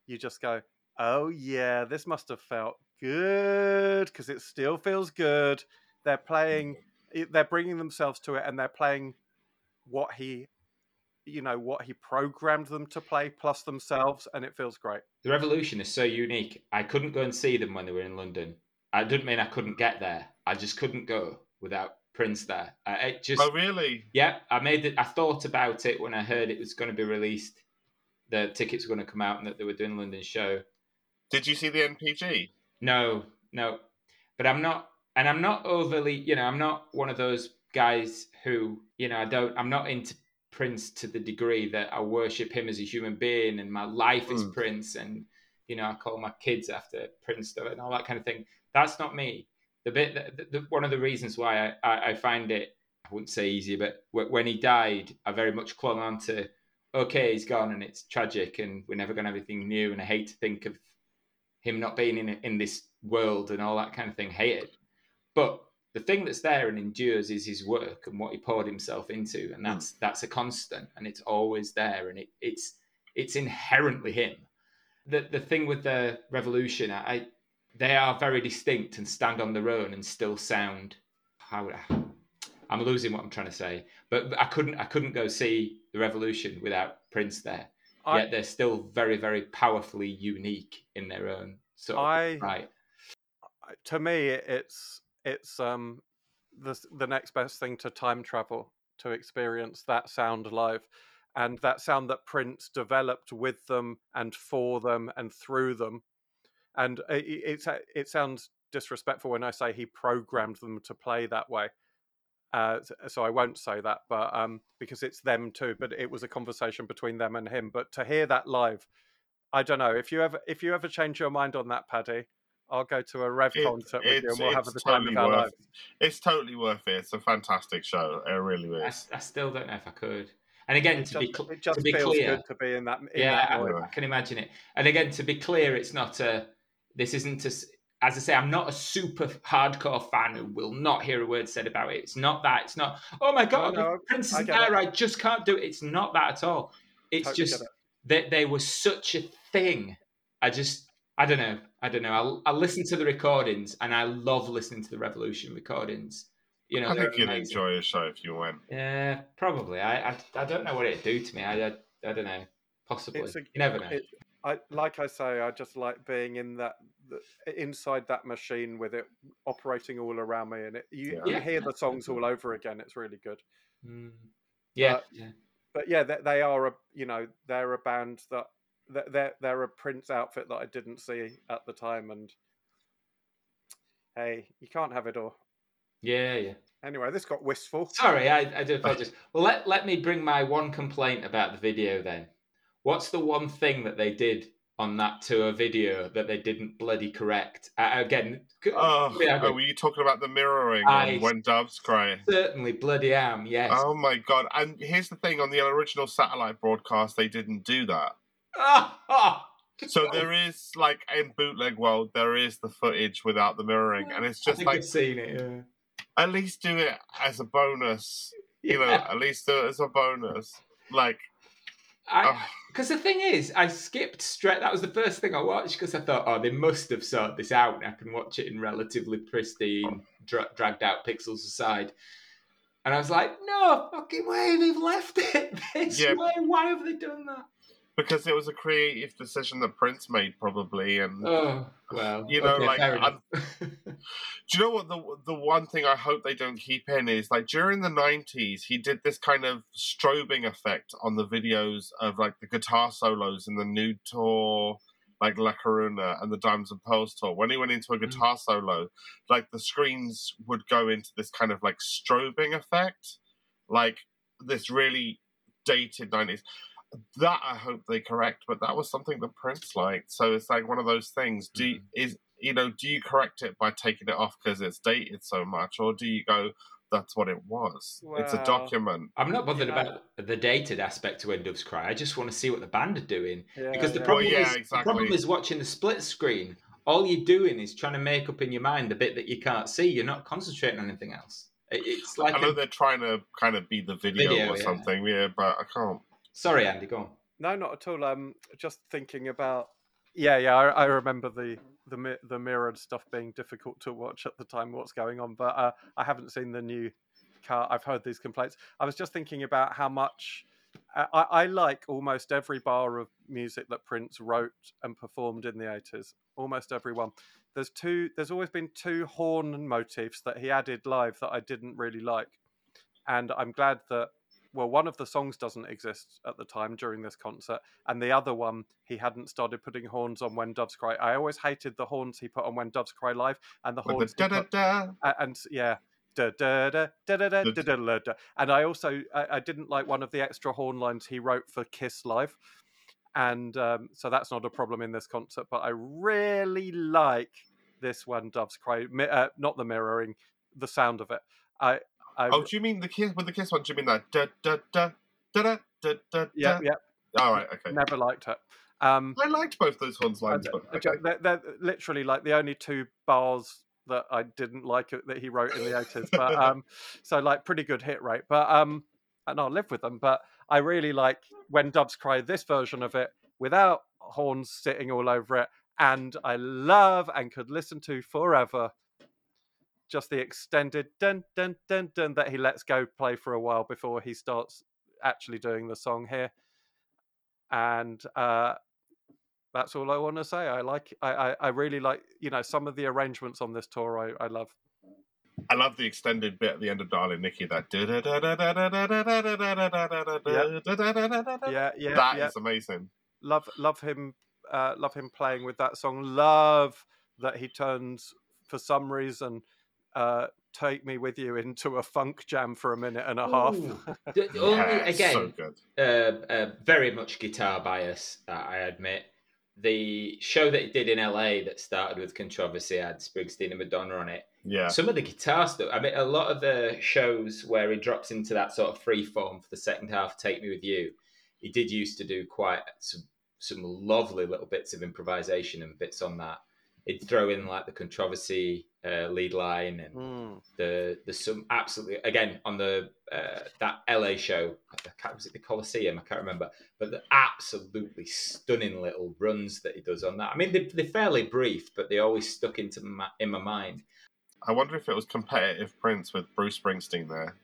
you just go, oh yeah, this must have felt good because it still feels good. They're playing it- they're bringing themselves to it and they're playing what he you know what he programmed them to play plus themselves and it feels great The Revolution is so unique. I couldn't go and see them when they were in London. I didn't mean I couldn't get there. I just couldn't go without Prince there. I, it just Oh really? Yeah, I made it. I thought about it when I heard it was going to be released. The tickets were going to come out and that they were doing a London show. Did you see the NPG? No, no, but I'm not, and I'm not overly. You know, I'm not one of those guys who, you know, I don't. I'm not into Prince to the degree that I worship him as a human being and my life is Mm. Prince and you know I call my kids after Prince and all that kind of thing. That's not me. The bit, that, the, the, one of the reasons why I, I, I find it, I wouldn't say easy, but w- when he died, I very much clung on to, okay, he's gone and it's tragic and we're never going to have anything new. And I hate to think of him not being in in this world and all that kind of thing. Hate it. But the thing that's there and endures is his work and what he poured himself into, and hmm. that's that's a constant, and it's always there, and it, it's it's inherently him. The the thing with the revolution, I, they are very distinct and stand on their own and still sound. How I'm losing what I'm trying to say, but, but I couldn't I couldn't go see the revolution without Prince there. I- Yet they're still very very powerfully unique in their own sort of I- right. to me it's it's um the the next best thing to time travel to experience that sound live and that sound that prince developed with them and for them and through them and i- i- it's a- it sounds disrespectful when i say he programmed them to play that way Uh, so I won't say that, but um, because it's them too. But it was a conversation between them and him. But to hear that live, I don't know if you ever if you ever change your mind on that, Paddy. I'll go to a Rev It- concert with you, and we'll have it's the time totally of our worth lives. It's totally worth it. It's a fantastic show. It really is. I still don't know if I could. And again, It to be cl- it just to be feels clear, good to be in that. In yeah, that I. I can imagine it. And again, to be clear, it's not a. This isn't a. s- As I say, I'm not a super hardcore fan who will not hear a word said about it. It's not that. It's not. Oh my god, no, if Prince I isn't there. it. I just can't do it. It's not that at all. It's Totally just it. that they were such a thing. I just. I don't know. I don't know. I'll, I'll listen to the recordings, and I love listening to the Revolution recordings. You know, I think you'd amazing. enjoy a show if you went. Yeah, probably. I, I I don't know what it'd do to me. I I, I don't know. Possibly. A- you never know. it, I like I say, I just like being in that the, inside that machine with it operating all around me, and it, you, Yeah. you hear the songs all over again. It's really good. Mm. Yeah, But- yeah. But yeah, they, they are a you know they're a band that that- they're they're a Prince outfit that I didn't see at the time, and hey, you can't have it all. Yeah, yeah. Anyway, this got wistful. Sorry, I, I do apologize. Well, let, let me bring my one complaint about the video then. What's the one thing that they did on that tour video that they didn't bloody correct? Uh, again, c- Oh, yeah, oh, were you talking about the mirroring I- and when doves cry? certainly bloody am, yes. Oh my god! And here's the thing: on the original satellite broadcast, they didn't do that. So there is like in bootleg world, there is the footage without the mirroring, and it's just like I've seen it, yeah. at least do it as a bonus. You know, at least do it as a bonus. Like, I, oh, Because the thing is, I skipped straight. That was the first thing I watched because I thought, oh, they must have sorted this out, and I can watch it in relatively pristine, dra- dragged out pixels aside. And I was like, no fucking way, they've left it this Yeah. way. Why have they done that? Because it was a creative decision that Prince made, probably, and Oh well, You know, okay, like, enough. do you know what the the one thing I hope they don't keep in is like during the nineties he did this kind of strobing effect on the videos of like the guitar solos in the nude tour, like La Caruna and the Diamonds and Pearls tour. When he went into a hmm. guitar solo, like the screens would go into this kind of like strobing effect, like this really dated nineties. That I hope they correct, but that was something that Prince liked. So it's like one of those things. Do you, is you know, do you correct it by taking it off because it's dated so much, or do you go, that's what it was? it's a document. I'm not bothered Yeah. about the dated aspect to When Doves Cry. I just want to see what the band are doing. Yeah, because the yeah. problem Well, yeah, is the problem is watching the split screen. All you're doing is trying to make up in your mind the bit that you can't see. You're not concentrating on anything else. It's like I know a- they're trying to kind of be the video, Video, or yeah. something, yeah, but I can't. Sorry, Andy, go on. No, not at all. Um, just thinking about. Yeah, yeah. I, I remember the the the mirrored stuff being difficult to watch at the time. What's going on? But uh, I haven't seen the new car. I've heard these complaints. I was just thinking about how much. I, I like almost every bar of music that Prince wrote and performed in the eighties. Almost every one. There's two. There's always been two horn motifs that he added live that I didn't really like, and I'm glad that well, one of the songs doesn't exist at the time during this concert, and the other one he hadn't started putting horns on when Doves Cry. I always hated the horns he put on when Doves Cry live, and the With horns the da da put, da. a- and yeah. Da, da, da, da, da, da, da, da, da, da. And I also I, I didn't like one of the extra horn lines he wrote for Kiss Live, and um, so that's not a problem in this concert. But I really like this one, Doves Cry, uh, not the mirroring, the sound of it. I, I Oh, do you mean the kiss with the kiss one? Do you mean that da da da da da da da? yeah, yeah, All right, okay. never liked it. Um, I liked both those horns lines, but okay. they're, they're literally like the only two bars that I didn't like it- that he wrote in the eighties. But um, so like pretty good hit rate. But um, and I'll live with them. But I really like when Doves Cry this version of it without horns sitting all over it, and I love and could listen to forever just the extended dun dun dun dun that he lets go play for a while before he starts actually doing the song here. And uh, that's all I want to say. I like, I, I, I, really like, you know, some of the arrangements on this tour. I, I love. I love the extended bit at the end of Darling Nikki. That yeah, yeah, that yeah. is amazing. Love, love him, uh, love him playing with that song. Love that he turns for some reason uh, take me with you into a funk jam for a minute and a half. The- only Yeah, again, so good. uh, uh, very much guitar bias, uh, I admit. The show that it did in LA that started with controversy had Springsteen and Madonna on it. Yeah, Some of the guitar stuff, I mean, a lot of the shows where he drops into that sort of free form for the second half, Take Me With You, he did used to do quite some, some lovely little bits of improvisation and bits on that. He'd throw in like the controversy uh, lead line and Mm. the the some absolutely again on the uh, that LA show was it the Coliseum I can't remember but the absolutely stunning little runs that he does on that I mean they, they're fairly brief but they always stuck into my, in my mind I wonder if it was competitive Prince with Bruce Springsteen there.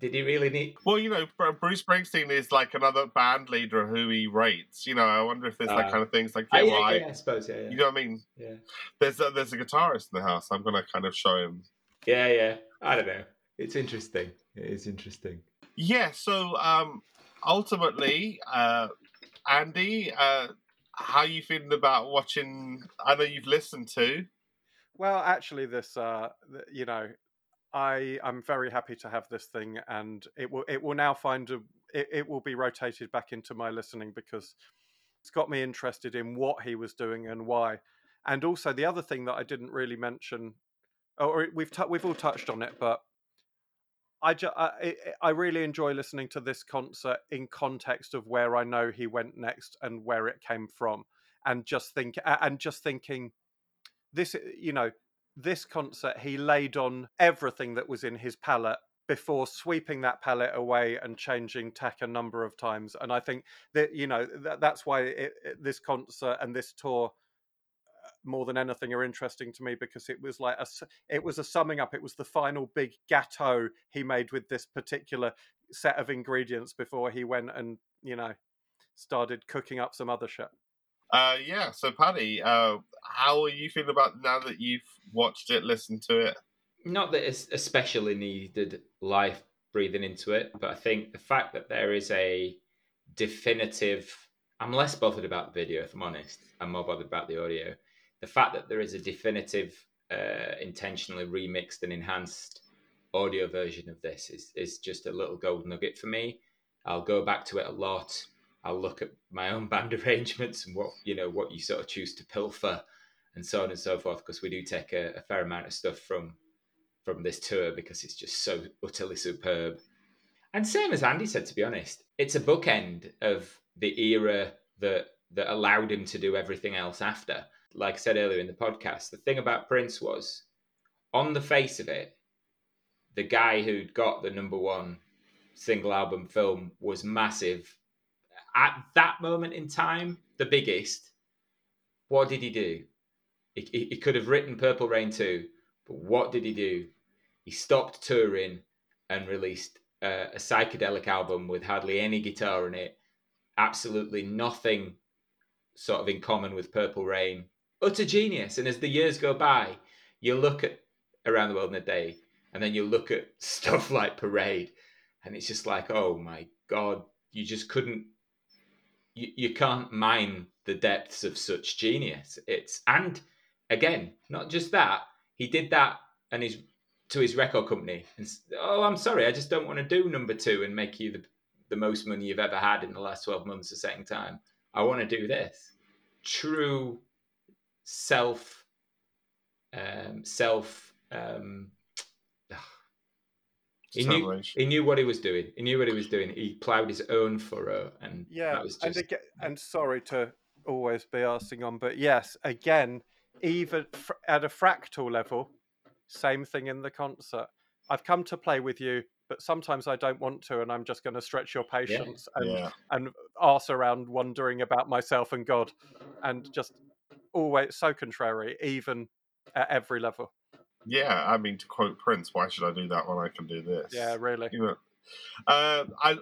Did he really need Well, you know, Bruce Springsteen is like another band leader who he rates. You know, I wonder if there's Uh, that kind of things like, yeah, yeah, well, I, yeah, I suppose yeah yeah. you know what I mean? yeah There's a, there's a guitarist in the house. I'm gonna kind of show him. yeah yeah I don't know it's interesting it is interesting Yeah. So um, ultimately, uh, Andy, uh, how you feeling about watching? I know you've listened to. Well, actually, this, uh, you know, I I'm very happy to have this thing, and it will it will now find a it, it will be rotated back into my listening because it's got me interested in what he was doing and why, and also the other thing that I didn't really mention, or we've tou we've all touched on it, but I, ju- I- I really enjoy listening to this concert in context of where I know he went next and where it came from, and just think and just thinking this you know this concert he laid on everything that was in his palette before sweeping that palette away and changing tack a number of times. And i think that you know that, that's why it, it- this concert and this tour uh, more than anything are interesting to me because it was like a it was a summing up. It was the final big gâteau he made with this particular set of ingredients before he went and you know started cooking up some other shit Uh, yeah. So, Paddy, uh, how are you feeling about now that you've watched it, listened to it? not that it's especially needed life breathing into it, but I think the fact that there is a definitive, I'm less bothered about the video, if I'm honest. I'm more bothered about the audio. The fact that there is a definitive, uh, intentionally remixed and enhanced audio version of this is, is just a little gold nugget for me. I'll go back to it a lot. I'll look at my own band arrangements and what you know what you sort of choose to pilfer and so on and so forth because we do take a, a fair amount of stuff from from this tour because it's just so utterly superb. And same as Andy said, to be honest, it's a bookend of the era that that allowed him to do everything else after. Like I said earlier in the podcast, the thing about Prince was, on the face of it, the guy who'd got the number one single album film was massive. At that moment in time, the biggest. What did he do? He, he, he could have written Purple Rain 2, but what did he do? He stopped touring and released uh, a psychedelic album with hardly any guitar in it, absolutely nothing sort of in common with Purple Rain. Utter genius. And as the years go by, you look at Around the World in a Day, and then you look at stuff like Parade, and it's just like, oh my God, you just couldn't, you, you can't mine the depths of such genius. It's, and again, not just that, he did that and his to his record company and oh i'm sorry i just don't want to do number two and make you the, the most money you've ever had in the last 12 months the second time i want to do this true self um self um he knew, he knew what he was doing he knew what he was doing he plowed his own furrow and Yeah, that was and again, and sorry to always be asking on, but yes, again, even fr- at a fractal level, same thing in the concert. I've come to play with you, but sometimes I don't want to, and I'm just going to stretch your patience and Yeah. and arse around wondering about myself and God, and just always so contrary, even at every level. Yeah. I mean, to quote Prince, why should I do that when I can do this? Yeah, really. You know, uh, I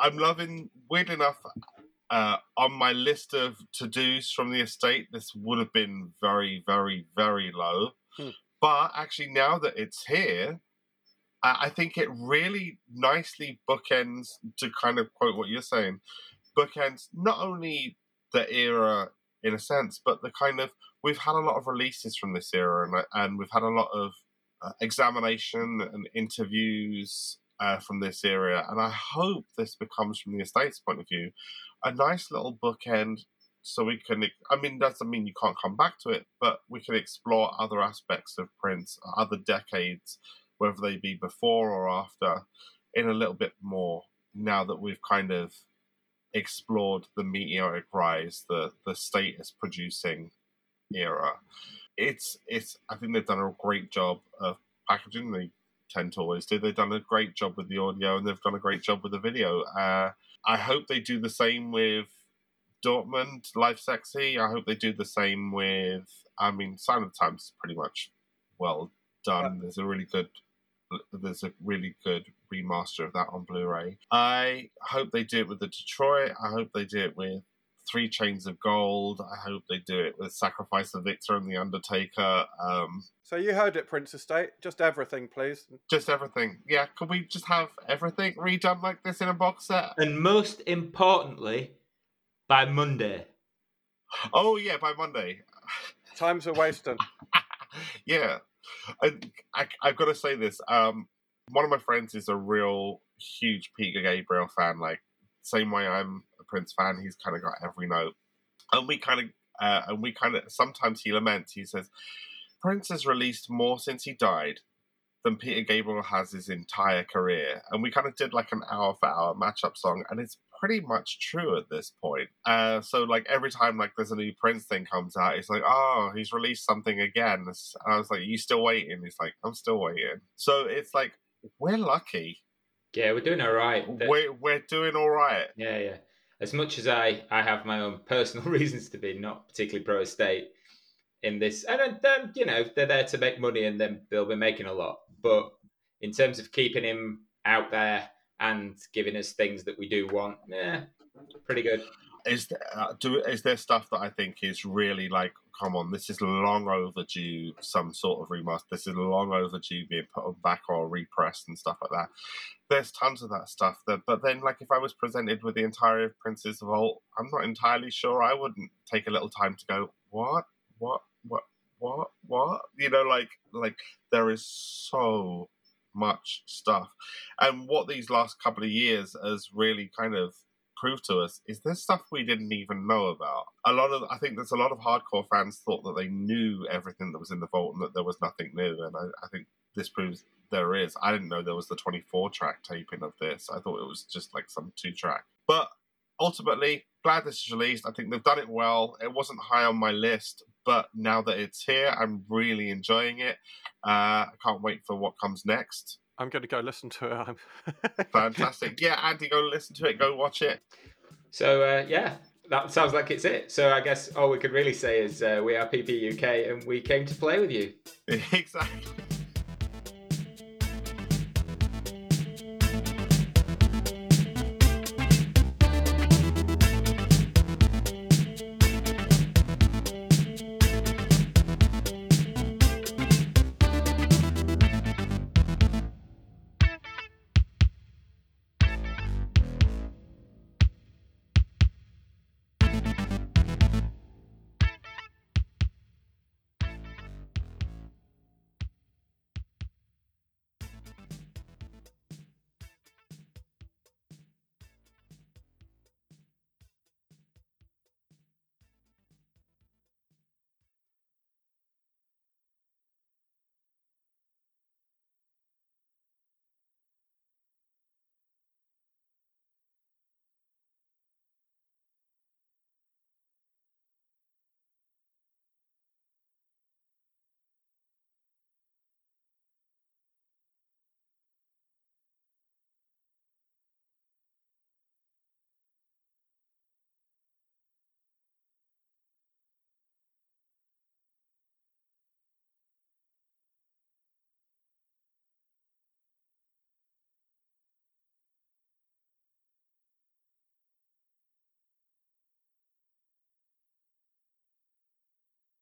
I'm loving. Weird enough, uh, on my list of to dos from the estate, this would have been very, very, very low. Hmm. But actually, now that it's here, I, I think it really nicely bookends to kind of quote what you're saying. Bookends not only the era in a sense, but the kind of we've had a lot of releases from this era, and and we've had a lot of uh, examination and interviews uh, from this era, and I hope this becomes, from the estate's point of view, a nice little bookend. So we can, I mean, doesn't mean you can't come back to it, but we can explore other aspects of Prince, other decades, whether they be before or after, in a little bit more. Now that we've kind of explored the meteoric rise, the the status producing era. It's it's I think they've done a great job of packaging. They tend to always do. They've done a great job with the audio and they've done a great job with the video. Uh, I hope they do the same with Dortmund Lovesexy. I hope they do the same with. I mean, Sign of the Times is pretty much well done. Yeah. There's a really good. There's a really good remaster of that on Blu-ray. I hope they do it with the Detroit. I hope they do it with Three Chains of Gold. I hope they do it with Sacrifice of Victor and The Undertaker. Um, so you heard it, Prince Estate. Just everything, please. Just everything. Yeah, could we just have everything redone like this in a box set? And most importantly, by Monday. Oh yeah, by Monday. Times are wasting. yeah, I, I, have got to say this. Um, one of my friends is a real huge Peter Gabriel fan. Like same way I'm a Prince fan, he's kind of got every note, and we kind of uh, and we kind of sometimes he laments. He says Prince has released more since he died than Peter Gabriel has his entire career, and we kind of did like an hour for hour matchup song, and it's pretty much true at this point. Uh, so like every time like there's a new Prince thing comes out, it's like, oh, he's released something again. And I was like, you still waiting? He's like, I'm still waiting. So it's like we're lucky yeah, we're doing all right. We're we're doing all right. Yeah, yeah. As much as I I have my own personal reasons to be not particularly pro estate in this, and then um, you know they're there to make money, and then they'll be making a lot. But in terms of keeping him out there and giving us things that we do want, yeah, pretty good. Is there, uh, do, is there stuff that I think is really like come on, this is long overdue, some sort of remaster. This is long overdue being put back or repressed and stuff like that. There's tons of that stuff. That, but then, like, if I was presented with the entirety of Prince's Vault, I'm not entirely sure I wouldn't take a little time to go, what, what, what, what, what? You know, like, like there is so much stuff, and what these last couple of years has really kind of prove to us is there stuff we didn't even know about. A lot of, I think there's a lot of hardcore fans thought that they knew everything that was in the vault and that there was nothing new. And I, I think this proves there is. I didn't know there was the 24 track taping of this. I thought it was just like some two track. But ultimately, glad this is released. I think they've done it well. It wasn't high on my list, but now that it's here, I'm really enjoying it. Uh, I can't wait for what comes next. I'm going to go listen to it. Fantastic. Yeah, Andy, go listen to it. Go watch it. So, uh, yeah, that sounds like it's it. So, I guess all we could really say is uh, we are PP UK and we came to play with you. exactly.